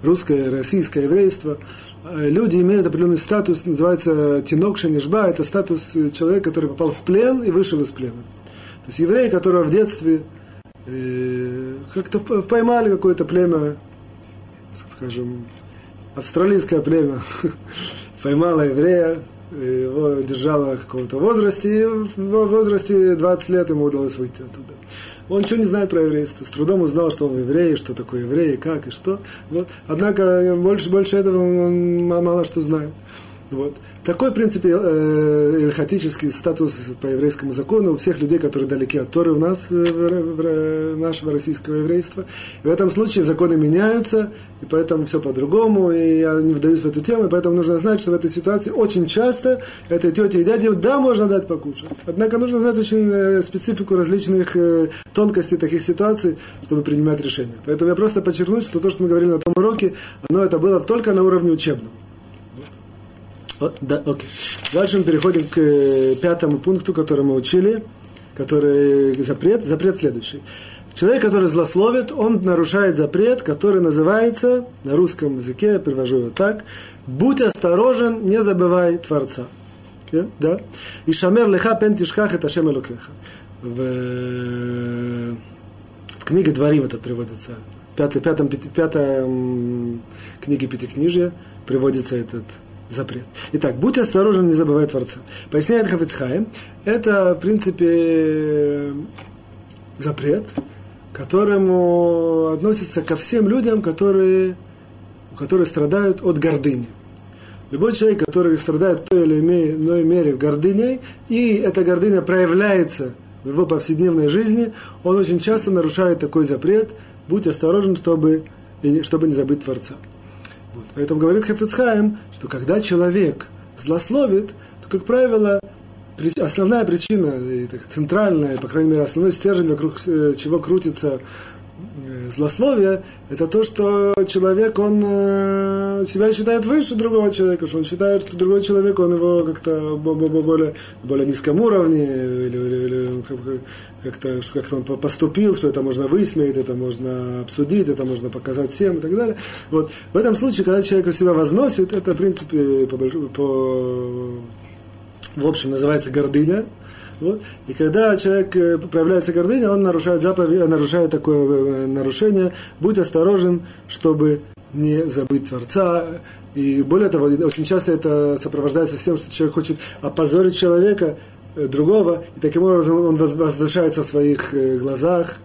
русское, российское еврейство, э, люди имеют определенный статус, называется тинок шанишба, это статус человека, который попал в плен и вышел из плена. То есть еврей, которого в детстве э, как-то поймали какое-то племя, скажем, австралийское племя, поймало еврея, его держало в каком-то возрасте, и в возрасте 20 лет ему удалось выйти оттуда. Он ничего не знает про еврейство. С трудом узнал, что он еврей, что такое еврей, как и что. Вот. Однако больше, больше этого он мало что знает. Вот. Такой, в принципе, элхатический статус по еврейскому закону у всех людей, которые далеки от Торы у нас, э, нашего российского еврейства. В этом случае законы меняются, и поэтому все по-другому, и я не вдаюсь в эту тему, и поэтому нужно знать, что в этой ситуации очень часто этой тете и дяде, да, можно дать покушать. Однако нужно знать очень э, специфику различных э, тонкостей таких ситуаций, чтобы принимать решения. Поэтому я просто подчеркну, что то, что мы говорили на том уроке, оно это было только на уровне учебном. Да, окей. Дальше мы переходим к э, пятому пункту, который мы учили, который запрет. Запрет следующий. Человек, который злословит, он нарушает запрет, который называется, на русском языке, я перевожу его так, «Будь осторожен, не забывай Творца». Да? И шамер леха пен тишках это шем. В, в книге Дворим это приводится. В пятой, пятом, пятом книге Пятикнижья приводится этот запрет. Итак, будь осторожен, не забывай Творца. Поясняет Хафицхайм, это, в принципе, запрет, которому относится ко всем людям, которые, которые страдают от гордыни. Любой человек, который страдает в той или иной мере гордыней, и эта гордыня проявляется в его повседневной жизни, он очень часто нарушает такой запрет. Будь осторожен, чтобы, чтобы не забыть Творца. Поэтому говорит Хафицхайм, что когда человек злословит, то, как правило, основная причина, центральная, по крайней мере, основной стержень, вокруг э, чего крутится злословие, это то, что человек, он э, себя считает выше другого человека, что он считает, что другой человек, он его как-то более, более низком уровне, или, или, или как-то, как он поступил, что это можно высмеять, это можно обсудить, это можно показать всем и так далее. Вот. В этом случае, когда человек себя возносит, это, в принципе, по, по, в общем, называется гордыня, вот. И когда человек э, проявляется гордыня, он нарушает заповедь, нарушает такое э, нарушение. Будь осторожен, чтобы не забыть Творца. И более того, очень часто это сопровождается с тем, что человек хочет опозорить человека, э, другого, и таким образом он возвышается в своих глазах.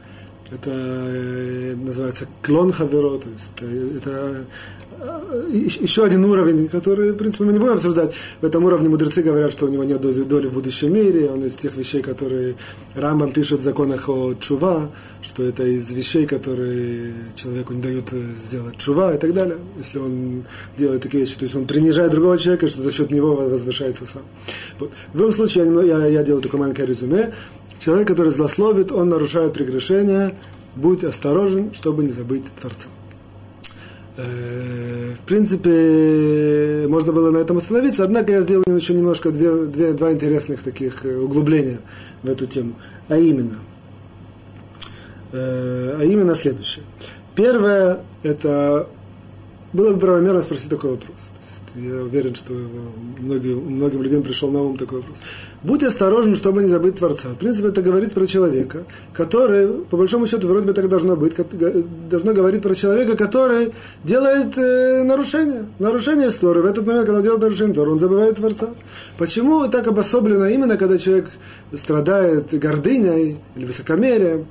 Это называется клон хаверо, то есть это еще один уровень, который, в принципе, мы не будем обсуждать. В этом уровне мудрецы говорят, что у него нет доли в будущем мире. Он из тех вещей, которые Рамбам пишет в законах о чува, что это из вещей, которые человеку не дают сделать чува и так далее. Если он делает такие вещи, то есть он принижает другого человека, что за счет него возвышается сам. Вот. В любом случае, я, я, я делаю такое маленькое резюме. Человек, который злословит, он нарушает прегрешение. Будь осторожен, чтобы не забыть Творца. Э, в принципе, можно было на этом остановиться, однако я сделал еще немножко две, две, два интересных таких э, углубления в эту тему. А именно, э, а именно следующее. Первое, это было бы правомерно спросить такой вопрос. Я уверен, что многим, многим людям пришел на ум такой вопрос. Будь осторожен, чтобы не забыть Творца. В принципе, это говорит про человека, который, по большому счету, вроде бы так должно быть, должно говорить про человека, который делает э, нарушение, нарушение истории. В этот момент, когда он делает нарушение Торы, он забывает Творца. Почему так обособлено именно, когда человек страдает гордыней или высокомерием?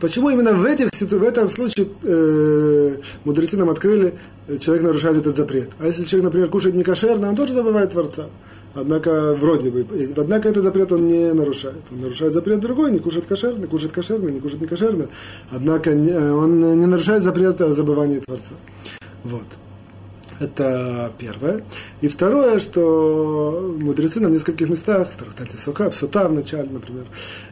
Почему именно в, этих, в этом случае э, мудрецы нам открыли, э, человек нарушает этот запрет? А если человек, например, кушает некошерно, он тоже забывает Творца. Однако, вроде бы, однако этот запрет он не нарушает. Он нарушает запрет другой, не кушает кошерно, кушает кошерно, не кушает некошерно. Однако он не нарушает запрет о забывании Творца. Вот. Это первое. И второе, что мудрецы на нескольких местах, в Трактате Сока, в Сута в начале, например,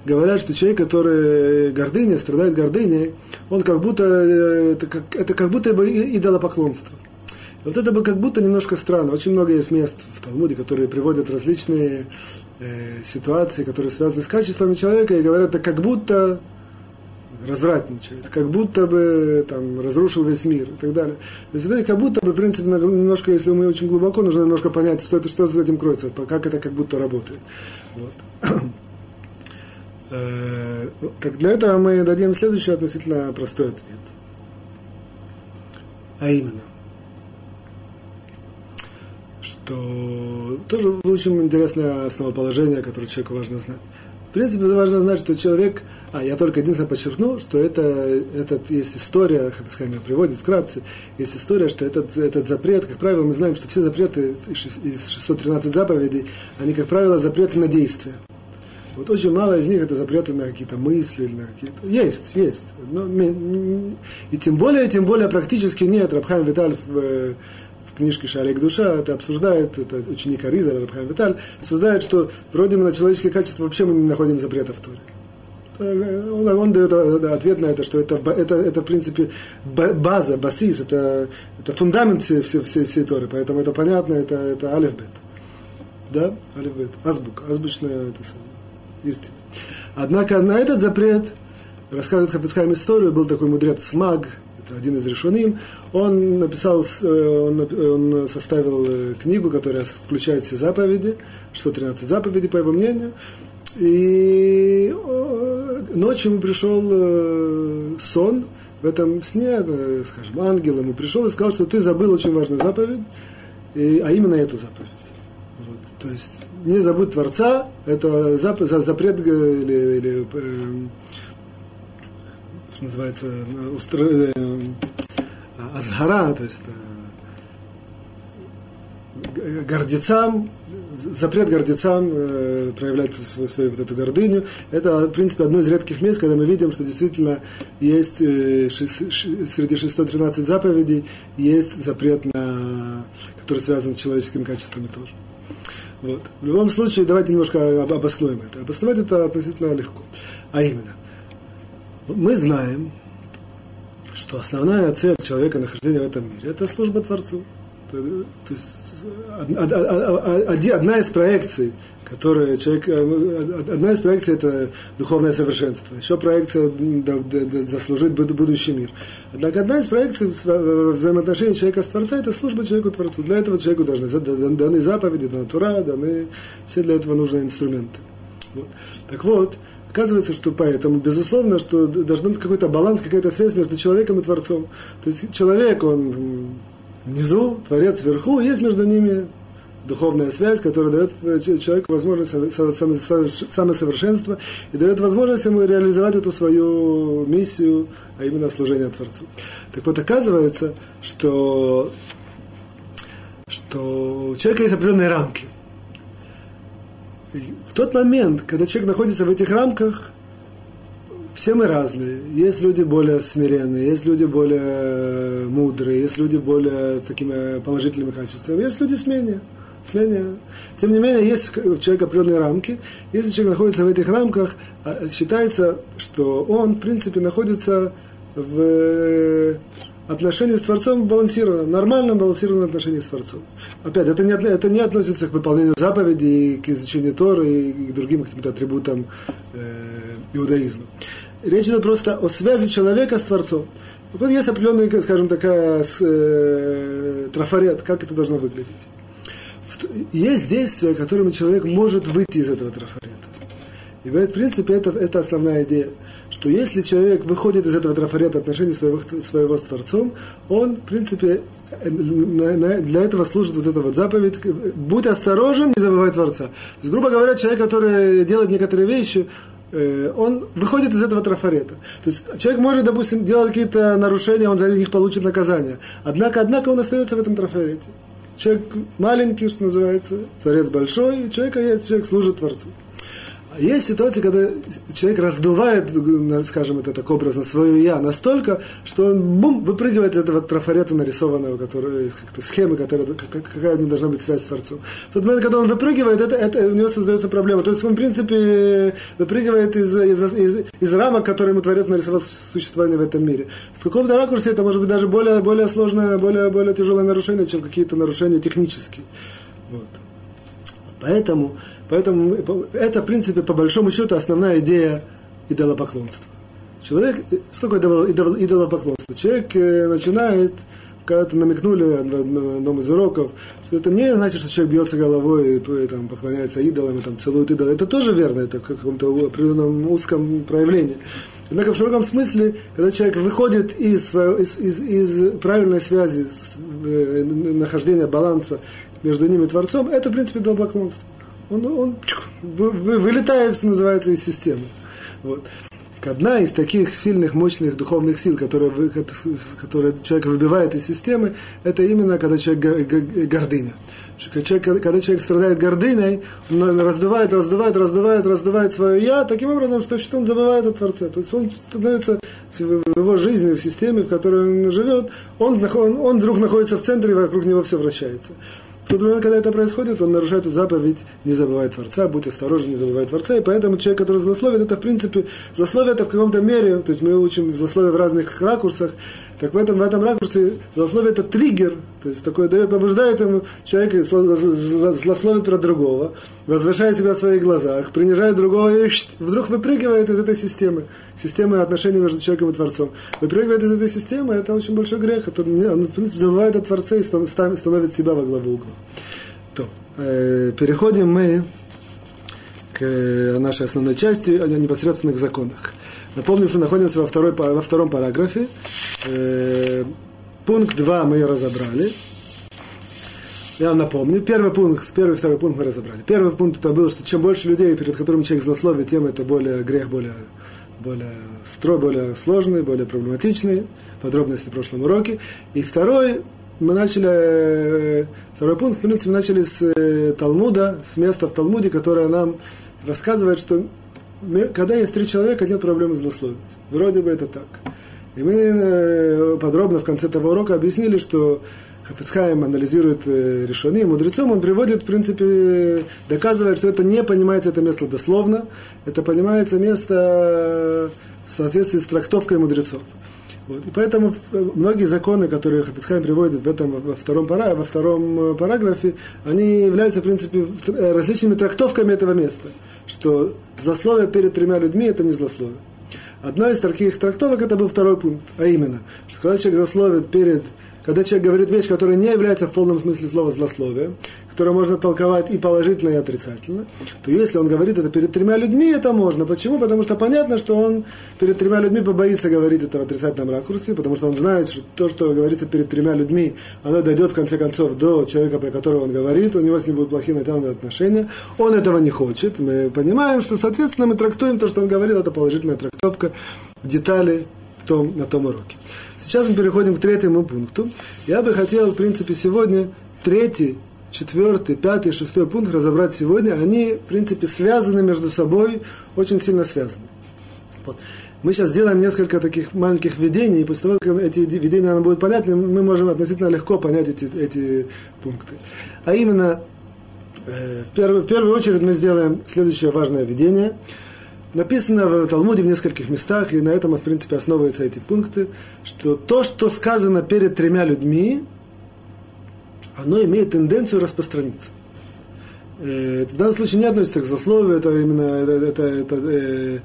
говорят, что человек, который гордыня, страдает гордыней, он как будто, э, это как, это как будто бы идолопоклонство. Вот это бы как будто немножко странно. Очень много есть мест в Талмуде, которые приводят различные э, ситуации, которые связаны с качествами человека, и говорят, это как будто развратничает, как будто бы там, разрушил весь мир и так далее. То есть это как будто бы, в принципе, немножко, если мы очень глубоко, нужно немножко понять, что это, что за этим кроется, как это как будто работает. Вот. Э, как для этого мы дадим следующий относительно простой ответ. А именно, что тоже очень интересное основоположение, которое человеку важно знать. В принципе, важно знать, что человек, а я только единственное подчеркну, что это, этот, есть история, Хафицхаймер приводит вкратце, есть история, что этот, этот запрет, как правило, мы знаем, что все запреты из 613 заповедей, они, как правило, запреты на действие. Вот очень мало из них это запреты на какие-то мысли, на какие-то... Есть, есть. Но, и тем более, тем более практически нет. Рабхайм Виталь в, книжке «Шарик душа» это обсуждает, это ученик Ариза, Рабхайм Виталь, обсуждает, что вроде мы на человеческие качества вообще мы не находим запрета в Торе. Он, он дает ответ на это, что это, это, это в принципе база, басис, это, это фундамент всей, всей, всей, всей Торы, поэтому это понятно, это, это алифбет. Да, алифбет, азбук, азбучная это самое, истина. Однако на этот запрет, рассказывает Хафицхайм историю, был такой мудрец Смаг, один из решеним, он написал, э, он, составил э, книгу, которая включает все заповеди, 113 заповедей, по его мнению, и ночью ему пришел э, сон, в этом сне, скажем, ангел ему пришел и сказал, что ты забыл очень важную заповедь, и, а именно эту заповедь. Вот. То есть не забудь Творца, это запрет или, или что называется, устро... Э, азгара, то есть э, гордецам, запрет гордецам э, проявлять свою, свою вот эту гордыню. Это, в принципе, одно из редких мест, когда мы видим, что действительно есть э, ши, ши, среди 613 заповедей есть запрет, на, который связан с человеческими качествами тоже. Вот. В любом случае, давайте немножко обоснуем это. Обосновать это относительно легко. А именно – мы знаем, что основная цель человека нахождения в этом мире – это служба Творцу. То, то есть одна из проекций, которая человек, одна из проекций это духовное совершенство. Еще проекция заслужить будущий мир. Однако одна из проекций взаимоотношений человека с Творцом это служба человеку Творцу. Для этого человеку должны даны заповеди, даны тура, даны все для этого нужные инструменты. Вот. Так вот, Оказывается, что поэтому, безусловно, что должен быть какой-то баланс, какая-то связь между человеком и Творцом. То есть человек, он внизу, Творец вверху, есть между ними духовная связь, которая дает человеку возможность самосовершенства и дает возможность ему реализовать эту свою миссию, а именно служение Творцу. Так вот, оказывается, что, что у человека есть определенные рамки – в тот момент, когда человек находится в этих рамках, все мы разные. Есть люди более смиренные, есть люди более мудрые, есть люди более с такими положительными качествами, есть люди с менее. С менее. Тем не менее, есть у человека определенные рамки. Если человек находится в этих рамках, а, считается, что он, в принципе, находится в отношение с Творцом балансировано, нормально балансированное отношение с Творцом. Опять, это не, это не относится к выполнению заповедей, к изучению Торы и к другим каким-то атрибутам э, иудаизма. Речь идет просто о связи человека с Творцом. Вот есть определенный, скажем, такая э, трафарет, как это должно выглядеть. есть действия, которыми человек может выйти из этого трафарета. И в принципе это, это основная идея, что если человек выходит из этого трафарета отношений своего, своего с Творцом, он, в принципе, для этого служит вот эта вот заповедь, будь осторожен, не забывай Творца. То есть, грубо говоря, человек, который делает некоторые вещи, э, он выходит из этого трафарета. То есть человек может, допустим, делать какие-то нарушения, он за них получит наказание. Однако, однако он остается в этом трафарете. Человек маленький, что называется, творец большой, человек, человек служит Творцу. Есть ситуации, когда человек раздувает, скажем это так образно, свое «я» настолько, что он бум, выпрыгивает из этого трафарета нарисованного, который, как-то схемы, которая, какая у него должна быть связь с Творцом. В тот момент, когда он выпрыгивает, это, это, у него создается проблема. То есть он, в принципе, выпрыгивает из, из, из, из рамок, которые ему Творец нарисовал существование в этом мире. В каком-то ракурсе это может быть даже более, более сложное, более, более тяжелое нарушение, чем какие-то нарушения технические. Вот. Поэтому Поэтому это, в принципе, по большому счету, основная идея идолопоклонства. Человек, что такое идолопоклонство? Человек э, начинает, когда-то намекнули на одном из уроков, что это не значит, что человек бьется головой и там, поклоняется идолам, и, там, целует идола. Это тоже верно, это в каком-то определенном узком проявлении. Однако в широком смысле, когда человек выходит из, из, из, из правильной связи, э, нахождения баланса между ним и Творцом, это, в принципе, идолопоклонство он, он вы, вы, вылетает, что называется, из системы. Вот. Одна из таких сильных, мощных духовных сил, которая, которая человека выбивает из системы, это именно когда человек гордыня. Человек, когда человек страдает гордыней, он раздувает, раздувает, раздувает, раздувает свое «я», таким образом, что, что он забывает о Творце. То есть он становится в его жизни, в системе, в которой он живет, он, он вдруг находится в центре, и вокруг него все вращается. В тот момент, когда это происходит, он нарушает эту заповедь, не забывай Творца, будь осторожен, не забывай Творца. И поэтому человек, который злословит, это в принципе, злословие это в каком-то мере, то есть мы учим злословие в разных ракурсах, так в этом, в этом ракурсе злословие это триггер, то есть такое дает, побуждает ему человека злословить про другого, возвышает себя в своих глазах, принижает другого и вдруг выпрыгивает из этой системы, системы отношений между человеком и Творцом. Выпрыгивает из этой системы, это очень большой грех, это, он, в принципе, забывает о Творце и становит себя во главу угла. То, э, переходим мы к нашей основной части, непосредственно к законах. Напомню, что находимся во, второй, во втором параграфе. Э, пункт 2 мы разобрали. Я напомню, первый пункт, первый и второй пункт мы разобрали. Первый пункт это был, что чем больше людей, перед которыми человек злословит, тем это более грех, более, более строй, более сложный, более проблематичный. Подробности в прошлом уроке. И второй, мы начали, э, второй пункт, в принципе, начали с э, Талмуда, с места в Талмуде, которое нам рассказывает, что когда есть три человека, нет проблемы злословить. Вроде бы это так. И мы э, подробно в конце этого урока объяснили, что Хафицхайм анализирует э, решение, мудрецом он приводит, в принципе, доказывает, что это не понимается это место дословно, это понимается место в соответствии с трактовкой мудрецов. Вот. И поэтому многие законы, которые Хафицхайм приводит в этом, во втором, пара, во втором э, параграфе, они являются, в принципе, э, различными трактовками этого места. Что злословие перед тремя людьми – это не злословие. Одна из таких трактовок – это был второй пункт, а именно, что когда человек злословит перед когда человек говорит вещь, которая не является в полном смысле слова злословие, которое можно толковать и положительно, и отрицательно, то если он говорит это перед тремя людьми, это можно. Почему? Потому что понятно, что он перед тремя людьми побоится говорить это в отрицательном ракурсе, потому что он знает, что то, что говорится перед тремя людьми, оно дойдет в конце концов до человека, про которого он говорит, у него с ним будут плохие натянутые отношения. Он этого не хочет. Мы понимаем, что, соответственно, мы трактуем то, что он говорит, это положительная трактовка детали в том, на том уроке. Сейчас мы переходим к третьему пункту. Я бы хотел, в принципе, сегодня третий, четвертый, пятый, шестой пункт разобрать сегодня. Они, в принципе, связаны между собой, очень сильно связаны. Вот. Мы сейчас сделаем несколько таких маленьких видений, и после того, как эти видения нам будут понятны, мы можем относительно легко понять эти, эти пункты. А именно, э, в, первую, в первую очередь мы сделаем следующее важное видение – написано в Талмуде в нескольких местах, и на этом, в принципе, основываются эти пункты, что то, что сказано перед тремя людьми, оно имеет тенденцию распространиться. Э, в данном случае не относится к злословию, это именно это, это, это, э,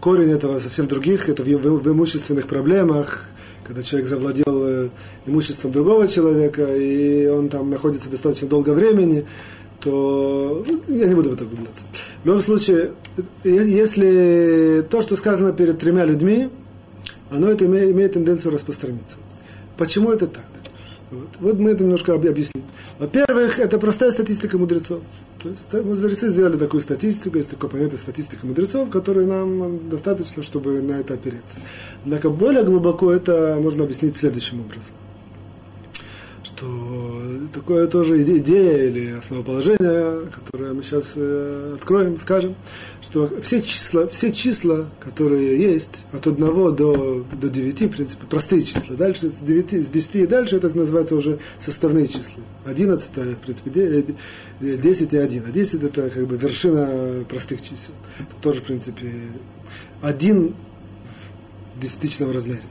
корень этого совсем других, это в, в, в имущественных проблемах, когда человек завладел э, имуществом другого человека, и он там находится достаточно долго времени, то ну, я не буду в это углубляться. В любом случае, если то, что сказано перед тремя людьми, оно это имеет, имеет тенденцию распространиться. Почему это так? Вот. вот мы это немножко объясним. Во-первых, это простая статистика мудрецов. То есть мудрецы сделали такую статистику, есть такое понятие статистика мудрецов, которой нам достаточно, чтобы на это опереться. Однако более глубоко это можно объяснить следующим образом что такое тоже идея или основоположение, которое мы сейчас э, откроем, скажем, что все числа, все числа, которые есть, от 1 до, до 9, в принципе, простые числа, дальше с, 9, с 10 и дальше это называется уже составные числа. 11, в принципе, 10 и 1. А 10 это как бы вершина простых чисел. Это тоже, в принципе, один в десятичном размере.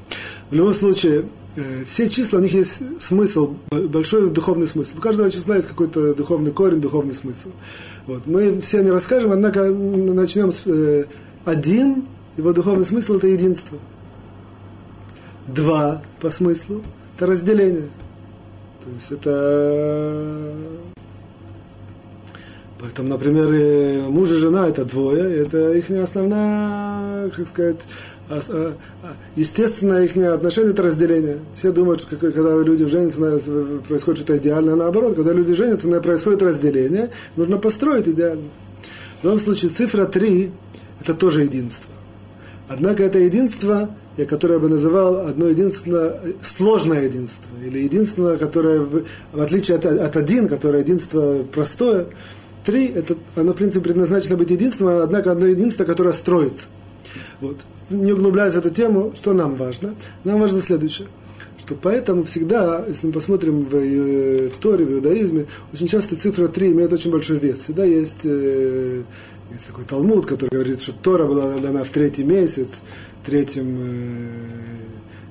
В любом случае, Э, все числа, у них есть смысл, большой духовный смысл. У каждого числа есть какой-то духовный корень, духовный смысл. Вот. Мы все не расскажем, однако начнем с э, один, его духовный смысл это единство. Два по смыслу это разделение. То есть это Поэтому, например, муж и жена это двое, это их основная, как сказать, а, а, а, естественно, их отношение – это разделение. Все думают, что когда люди женятся, происходит что-то идеальное. Наоборот, когда люди женятся, происходит разделение. Нужно построить идеально. В любом случае, цифра 3 – это тоже единство. Однако это единство, я которое бы называл одно единственное, сложное единство. Или единственное, которое, в отличие от, от один, которое единство простое, три, это, оно, в принципе, предназначено быть единством, однако одно единство, которое строится. Вот не углубляясь в эту тему, что нам важно? Нам важно следующее что поэтому всегда, если мы посмотрим в, э, в Торе, в иудаизме, очень часто цифра 3 имеет очень большой вес. Всегда есть, э, есть такой Талмуд, который говорит, что Тора была дана в третий месяц, третьим, э,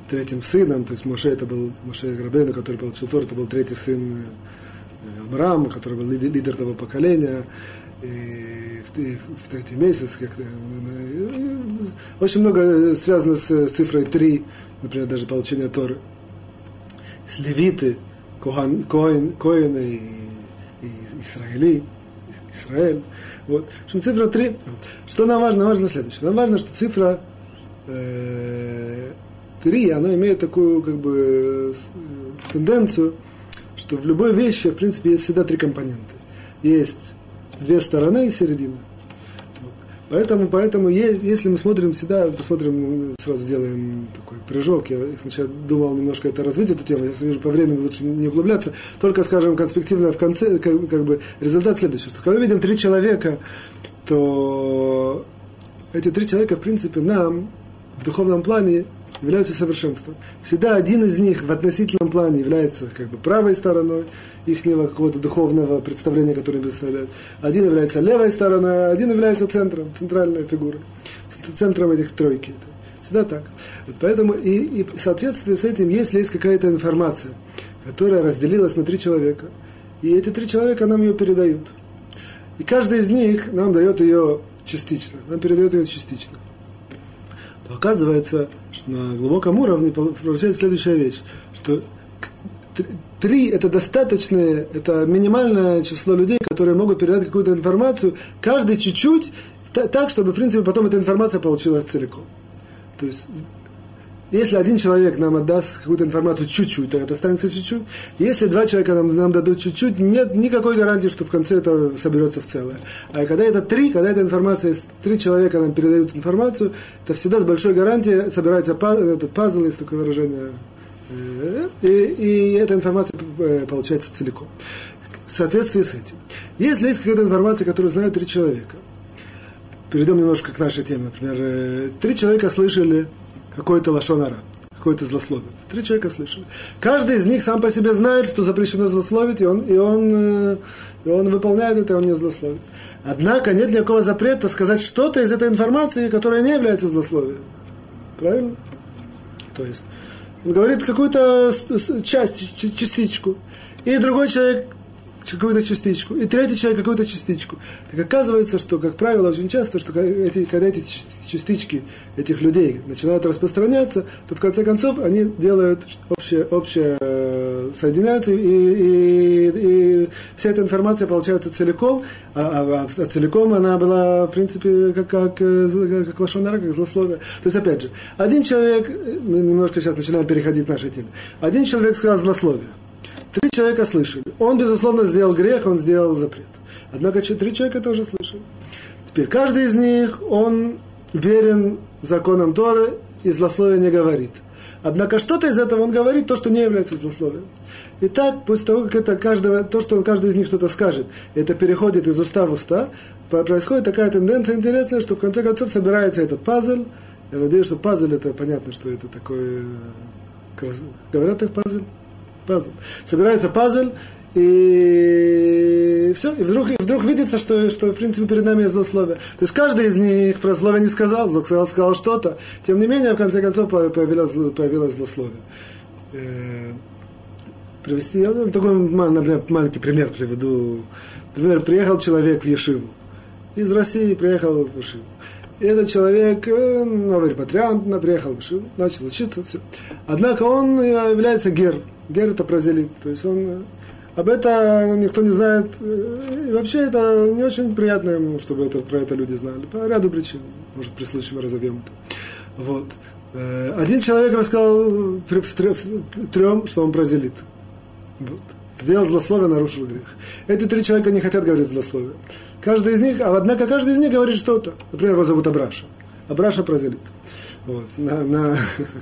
третьим сыном, то есть Моше это был, Моше Грабейну, который получил Тор, это был третий сын Авраама, который был лидер того поколения, и в, третий месяц, как очень много связано с цифрой 3, например, даже получение Торы. С левиты, Коэн, Коэн, Коэны и, и Израили, Израиль. Вот. В общем, цифра 3. Что нам важно? Важно следующее. Нам важно, что цифра э, 3, она имеет такую как бы э, тенденцию, что в любой вещи, в принципе, есть всегда три компонента. Есть две стороны и середина. Поэтому, поэтому, если мы смотрим всегда, посмотрим, сразу сделаем такой прыжок. Я сначала думал немножко это развить, эту тему. Я вижу по времени лучше не углубляться. Только, скажем, конспективно в конце, как, как бы результат следующий. Что когда мы видим три человека, то эти три человека, в принципе, нам в духовном плане являются совершенством. Всегда один из них в относительном плане является как бы правой стороной их какого-то духовного представления, которое они представляют. Один является левой стороной, а один является центром, центральной фигурой, центром этих тройки. Всегда так. Вот поэтому и, и в соответствии с этим, если есть какая-то информация, которая разделилась на три человека, и эти три человека нам ее передают. И каждый из них нам дает ее частично, нам передает ее частично то оказывается, что на глубоком уровне получается следующая вещь, что три – это достаточное, это минимальное число людей, которые могут передать какую-то информацию, каждый чуть-чуть, так, чтобы, в принципе, потом эта информация получилась целиком. То есть если один человек нам отдаст какую-то информацию чуть-чуть, то это останется чуть-чуть. Если два человека нам, нам дадут чуть-чуть, нет никакой гарантии, что в конце это соберется в целое. А когда это три, когда эта информация, три человека нам передают информацию, это всегда с большой гарантией собирается этот пазл, есть такое выражение, э, и, и эта информация э, получается целиком. В соответствии с этим. Если есть какая-то информация, которую знают три человека, перейдем немножко к нашей теме. Например, э, три человека слышали какой-то лошонара, какое-то злословие. Три человека слышали. Каждый из них сам по себе знает, что запрещено злословить, и он, и он, э, и он выполняет это, и он не злословит. Однако нет никакого запрета сказать что-то из этой информации, которая не является злословием. Правильно? То есть, он говорит какую-то часть, частичку. И другой человек какую-то частичку, и третий человек какую-то частичку. Так оказывается, что, как правило, очень часто, что эти, когда эти частички этих людей начинают распространяться, то в конце концов они делают общее, общее э, соединяются, и, и, и вся эта информация получается целиком, а, а, а целиком она была, в принципе, как, как, э, как лошонара, как злословие. То есть, опять же, один человек, мы немножко сейчас начинаем переходить к нашей теме, один человек сказал злословие, Три человека слышали. Он, безусловно, сделал грех, он сделал запрет. Однако три человека тоже слышали. Теперь каждый из них, он верен законам Торы и злословия не говорит. Однако что-то из этого он говорит, то, что не является злословием. И так, после того, как это каждого, то, что каждый из них что-то скажет, это переходит из уста в уста, происходит такая тенденция интересная, что в конце концов собирается этот пазл. Я надеюсь, что пазл это понятно, что это такое. Э, говорят их пазл? Пазл. Собирается пазл, и все, и вдруг, и вдруг видится, что, что в принципе перед нами есть злословие. То есть каждый из них про злословие не сказал, сказал, сказал что-то, тем не менее, в конце концов, появилось, появилось злословие. Э, привести, я такой, например, маленький пример приведу. Например, приехал человек в Ешиву. Из России приехал в Ешиву. И этот человек, э, новый репатриант, приехал в Ешиву, начал учиться, все. Однако он является гер, Гер это прозелит. То есть он э, об этом никто не знает. Э, и вообще это не очень приятно ему, чтобы это, про это люди знали. По ряду причин. Может, при случае мы разовьем это. Вот. Э, один человек рассказал трем, что он прозелит. Вот. Сделал злословие, нарушил грех. Эти три человека не хотят говорить злословие. Каждый из них, а однако каждый из них говорит что-то. Например, его зовут Абраша. Абраша прозелит. Вот. На, на,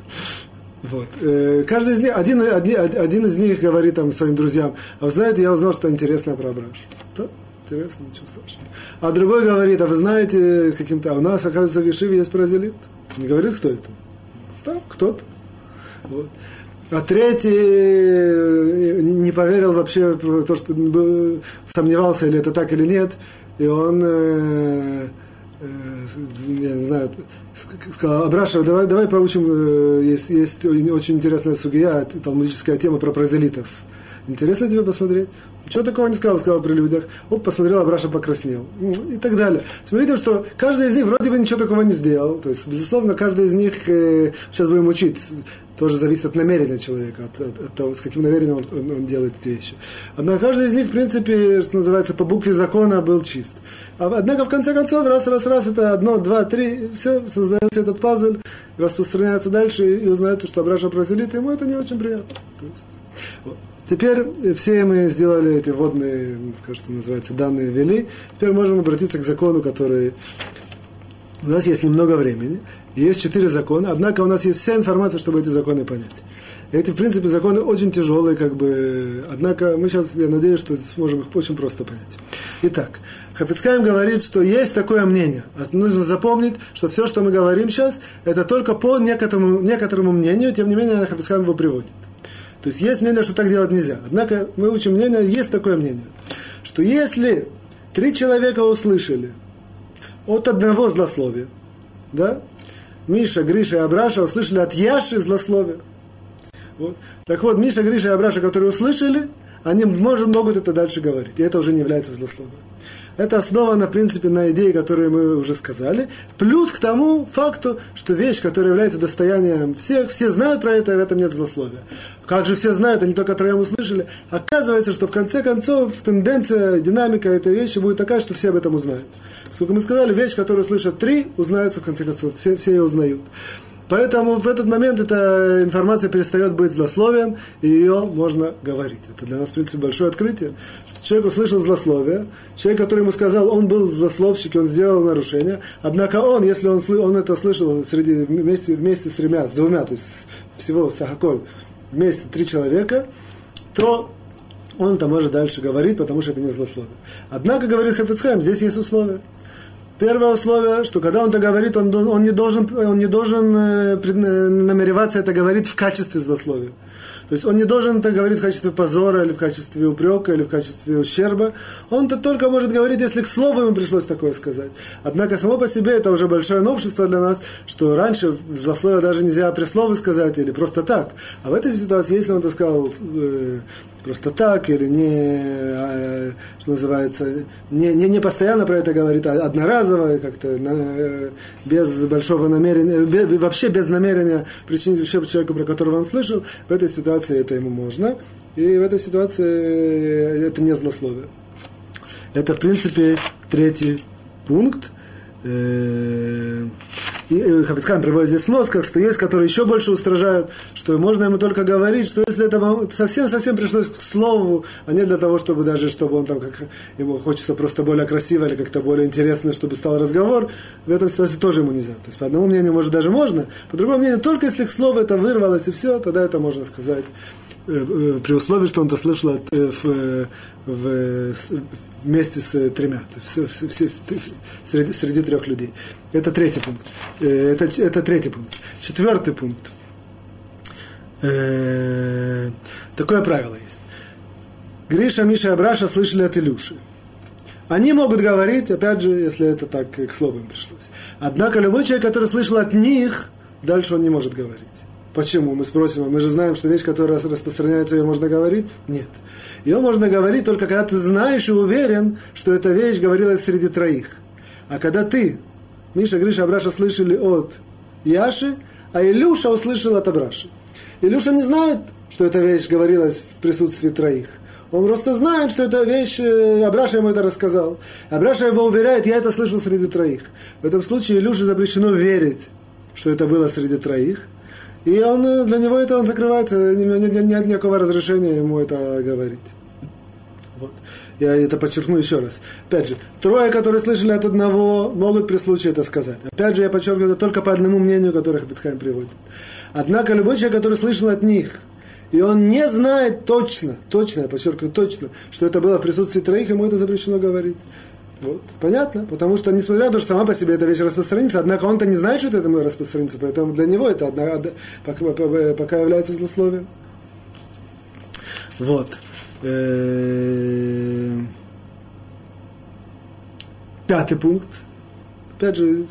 Вот. Э, каждый из них, один, один, один из них говорит там своим друзьям, а вы знаете, я узнал что интересное про Абрашу. Да, интересно, ничего страшного. А другой говорит, а вы знаете, каким-то, а у нас, оказывается, в Ешиве есть паразелит. Не говорит, кто это. Став, кто-то. Вот. А третий э, не поверил вообще то, что сомневался, или это так, или нет. И он, э, не знаю, сказал, Абраша, давай, давай поучим, э, есть, есть очень интересная сугия, талмудическая тема про прозелитов. Интересно тебе посмотреть? Ничего такого не сказал, сказал при людях. Оп, посмотрел, Абраша покраснел. И так далее. То есть мы видим, что каждый из них вроде бы ничего такого не сделал. То есть, безусловно, каждый из них, э, сейчас будем учить, тоже зависит от намерения человека, от, от, того, с каким намерением он, он, делает эти вещи. Однако каждый из них, в принципе, что называется, по букве закона был чист. А, однако, в конце концов, раз, раз, раз, это одно, два, три, все, создается этот пазл, распространяется дальше, и узнается, что Абраша прозелит, ему это не очень приятно. То есть, вот. Теперь все мы сделали эти водные, что называется, данные ввели. Теперь можем обратиться к закону, который... У нас есть немного времени. Есть четыре закона, однако у нас есть вся информация, чтобы эти законы понять. Эти, в принципе, законы очень тяжелые, как бы, однако мы сейчас, я надеюсь, что сможем их очень просто понять. Итак, Хафицкаем говорит, что есть такое мнение. Нужно запомнить, что все, что мы говорим сейчас, это только по некоторому, некоторому мнению, тем не менее, Хафицкаем его приводит. То есть есть мнение, что так делать нельзя. Однако мы учим мнение, есть такое мнение, что если три человека услышали от одного злословия, да, Миша, Гриша и Абраша услышали от Яши злословие. Вот. Так вот, Миша, Гриша и Абраша, которые услышали, они может, могут это дальше говорить. И это уже не является злословием. Это основано, в принципе, на идее, которую мы уже сказали. Плюс к тому факту, что вещь, которая является достоянием всех, все знают про это, и в этом нет злословия. Как же все знают, они только троем услышали. Оказывается, что в конце концов тенденция, динамика этой вещи будет такая, что все об этом узнают. Сколько мы сказали, вещь, которую слышат три, узнается в конце концов. Все, все ее узнают. Поэтому в этот момент эта информация перестает быть злословием, и ее можно говорить. Это для нас, в принципе, большое открытие, что человек услышал злословие, человек, который ему сказал, он был злословщик, он сделал нарушение, однако он, если он, он это слышал среди, вместе, вместе с тремя, с двумя, то есть всего Сахаколь, вместе три человека, то он-то может дальше говорить, потому что это не злословие. Однако, говорит Хафицхайм, здесь есть условия. Первое условие, что когда он это говорит, он, он, не, должен, он не должен э, намереваться это говорить в качестве злословия. То есть он не должен это говорить в качестве позора, или в качестве упрека, или в качестве ущерба. Он это только может говорить, если к слову ему пришлось такое сказать. Однако само по себе это уже большое новшество для нас, что раньше злословие даже нельзя при слове сказать или просто так. А в этой ситуации, если он это сказал э, просто так, или не, а, что называется, не, не, не постоянно про это говорит, а одноразово, как-то на, без большого намерения, без, вообще без намерения причинить ущерб человеку, про которого он слышал, в этой ситуации это ему можно. И в этой ситуации это не злословие. Это, в принципе, третий пункт. И э, Хабицкам приводит здесь нос, как что есть, которые еще больше устражают, что можно ему только говорить, что если это совсем-совсем пришлось к слову, а не для того, чтобы даже, чтобы он там, как ему хочется просто более красиво или как-то более интересно, чтобы стал разговор, в этом ситуации тоже ему нельзя. То есть по одному мнению, может, даже можно, по другому мнению, только если к слову это вырвалось и все, тогда это можно сказать при условии, что он это слышал в, в, вместе с тремя, то есть все, все, среди, среди трех людей. Это третий пункт. Э, это, это третий пункт. Четвертый пункт. Э, такое правило есть. Гриша, Миша и Абраша слышали от Илюши. Они могут говорить, опять же, если это так к слову им пришлось. Однако любой человек, который слышал от них, дальше он не может говорить. Почему? Мы спросим, а мы же знаем, что вещь, которая распространяется, ее можно говорить? Нет. Ее можно говорить только когда ты знаешь и уверен, что эта вещь говорилась среди троих. А когда ты, Миша, Гриша, Абраша слышали от Яши, а Илюша услышал от Абраши. Илюша не знает, что эта вещь говорилась в присутствии троих. Он просто знает, что эта вещь, э, Абраша ему это рассказал. Абраша его уверяет, я это слышал среди троих. В этом случае Илюше запрещено верить, что это было среди троих. И он, э, для него это он закрывается, нет, нет, нет никакого разрешения ему это говорить. Вот. Я это подчеркну еще раз. Опять же, трое, которые слышали от одного, могут при случае это сказать. Опять же, я подчеркиваю это только по одному мнению, которое Хабицхайм приводит. Однако любой человек, который слышал от них, и он не знает точно, точно, я подчеркиваю точно, что это было в присутствии троих, ему это запрещено говорить. Вот, понятно, потому что, несмотря на то, что сама по себе эта вещь распространится, однако он-то не знает, что это может распространиться, поэтому для него это одна, пока, пока является злословием. Вот. Э, пятый пункт. Опять же,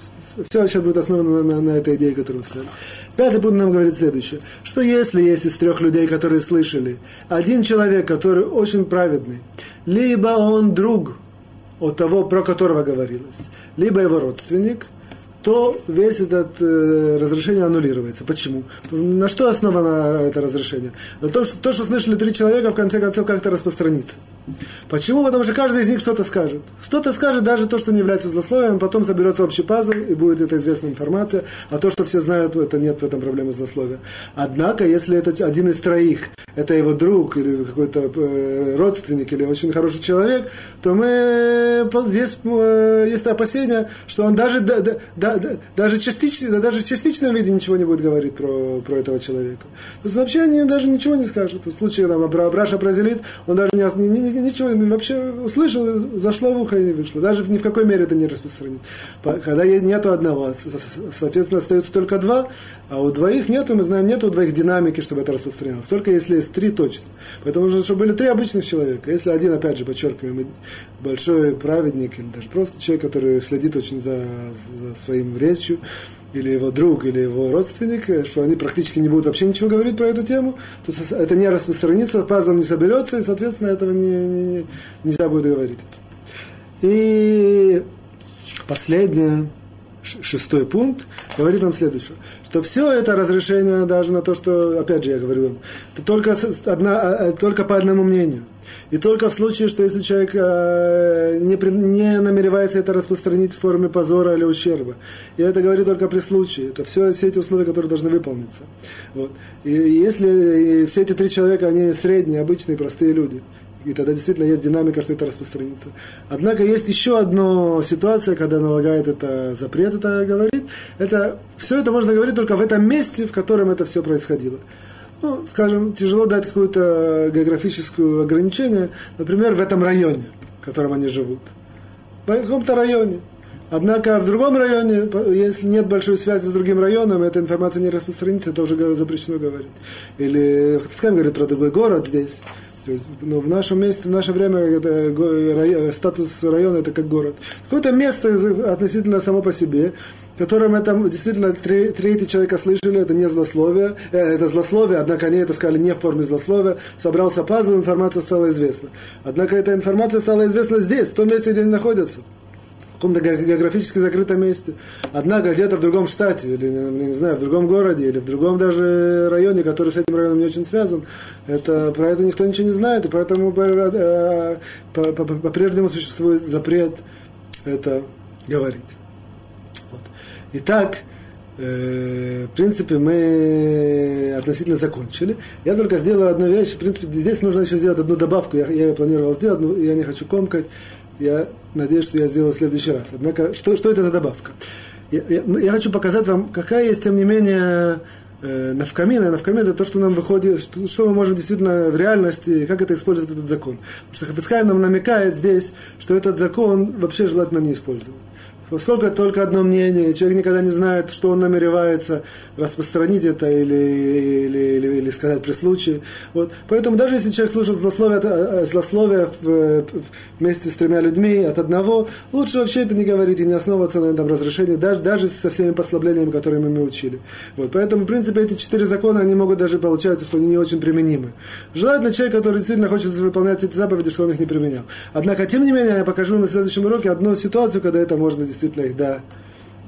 все сейчас будет основано на, на, на этой идее, которую мы сказали. Пятый пункт нам говорит следующее, что если есть из трех людей, которые слышали, один человек, который очень праведный, либо он друг от того, про которого говорилось, либо его родственник, то весь этот э, разрешение аннулируется. Почему? На что основано это разрешение? На том, что то, что слышали три человека, в конце концов как-то распространится. Почему? Потому что каждый из них что-то скажет. Что-то скажет даже то, что не является злословием, потом соберется общий пазл, и будет эта известная информация, а то, что все знают, это нет в этом проблемы злословия. Однако, если это один из троих, это его друг или какой-то э, родственник или очень хороший человек, то мы здесь э, есть опасение, что он даже, да, да, да, даже, частично, даже в частичном виде ничего не будет говорить про, про этого человека. То есть вообще они даже ничего не скажут. В случае там, Браша прозелит, он даже не, не, не, ничего вообще услышал, зашло в ухо и не вышло. Даже ни в какой мере это не распространит. Когда нету одного, соответственно, остается только два, а у двоих нету, мы знаем, нету у двоих динамики, чтобы это распространялось. Только если есть три точно. Поэтому нужно, чтобы были три обычных человека. Если один, опять же, подчеркиваем, большой праведник или даже просто человек, который следит очень за, за своим речью, или его друг, или его родственник, что они практически не будут вообще ничего говорить про эту тему, то это не распространится, пазл не соберется, и, соответственно, этого не, не, не, нельзя будет говорить. И последнее, шестой пункт, говорит нам следующее, что все это разрешение даже на то, что, опять же, я говорю, это только, одна, а, а, только по одному мнению – и только в случае, что если человек э, не, не намеревается это распространить в форме позора или ущерба. И это говорит только при случае. Это все, все эти условия, которые должны выполниться. Вот. И если и все эти три человека, они средние, обычные, простые люди, и тогда действительно есть динамика, что это распространится. Однако есть еще одна ситуация, когда налагает это запрет, это говорит. Это, все это можно говорить только в этом месте, в котором это все происходило ну, скажем, тяжело дать какое-то географическое ограничение, например, в этом районе, в котором они живут. В каком-то районе. Однако в другом районе, если нет большой связи с другим районом, эта информация не распространится, это уже запрещено говорить. Или, пускай говорит про другой город здесь, То есть, ну, в нашем месте, в наше время это, район, статус района это как город. Какое-то место относительно само по себе, в котором это действительно третий человека слышали, это не злословие, э, это злословие, однако они это сказали не в форме злословия, собрался пазл, информация стала известна. Однако эта информация стала известна здесь, в том месте, где они находятся каком-то географически закрытом месте. Однако где-то в другом штате, или, не знаю, в другом городе, или в другом даже районе, который с этим районом не очень связан, это, про это никто ничего не знает, и поэтому э, по-прежнему существует запрет это говорить. Вот. Итак, э, в принципе, мы относительно закончили. Я только сделаю одну вещь. В принципе, здесь нужно еще сделать одну добавку. Я, я ее планировал сделать, но я не хочу комкать. Я надеюсь, что я сделаю в следующий раз. Однако, что, что это за добавка? Я, я, я хочу показать вам, какая есть, тем не менее, э, навкамина. Навкамина – это то, что нам выходит, что, что мы можем действительно в реальности, как это использовать этот закон. Потому что Хафицхайм нам намекает здесь, что этот закон вообще желательно не использовать. Поскольку только одно мнение, человек никогда не знает, что он намеревается распространить это или, или, или, или сказать при случае. Вот. Поэтому даже если человек слушает злословие, э, э, злословие в, вместе с тремя людьми от одного, лучше вообще это не говорить и не основываться на этом разрешении, даже, даже со всеми послаблениями, которыми мы учили. Вот. Поэтому, в принципе, эти четыре закона, они могут даже получаться, что они не очень применимы. Желательно человек, который действительно хочет выполнять эти заповеди, что он их не применял. Однако, тем не менее, я покажу на следующем уроке одну ситуацию, когда это можно действительно их, да,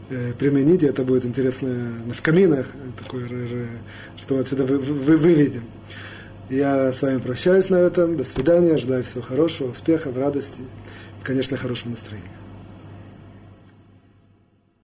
э, применить, и это будет интересно в каминах, такое, что мы отсюда вы, вы, выведем. Я с вами прощаюсь на этом. До свидания. Желаю всего хорошего, успехов, радости и, конечно, хорошего настроения.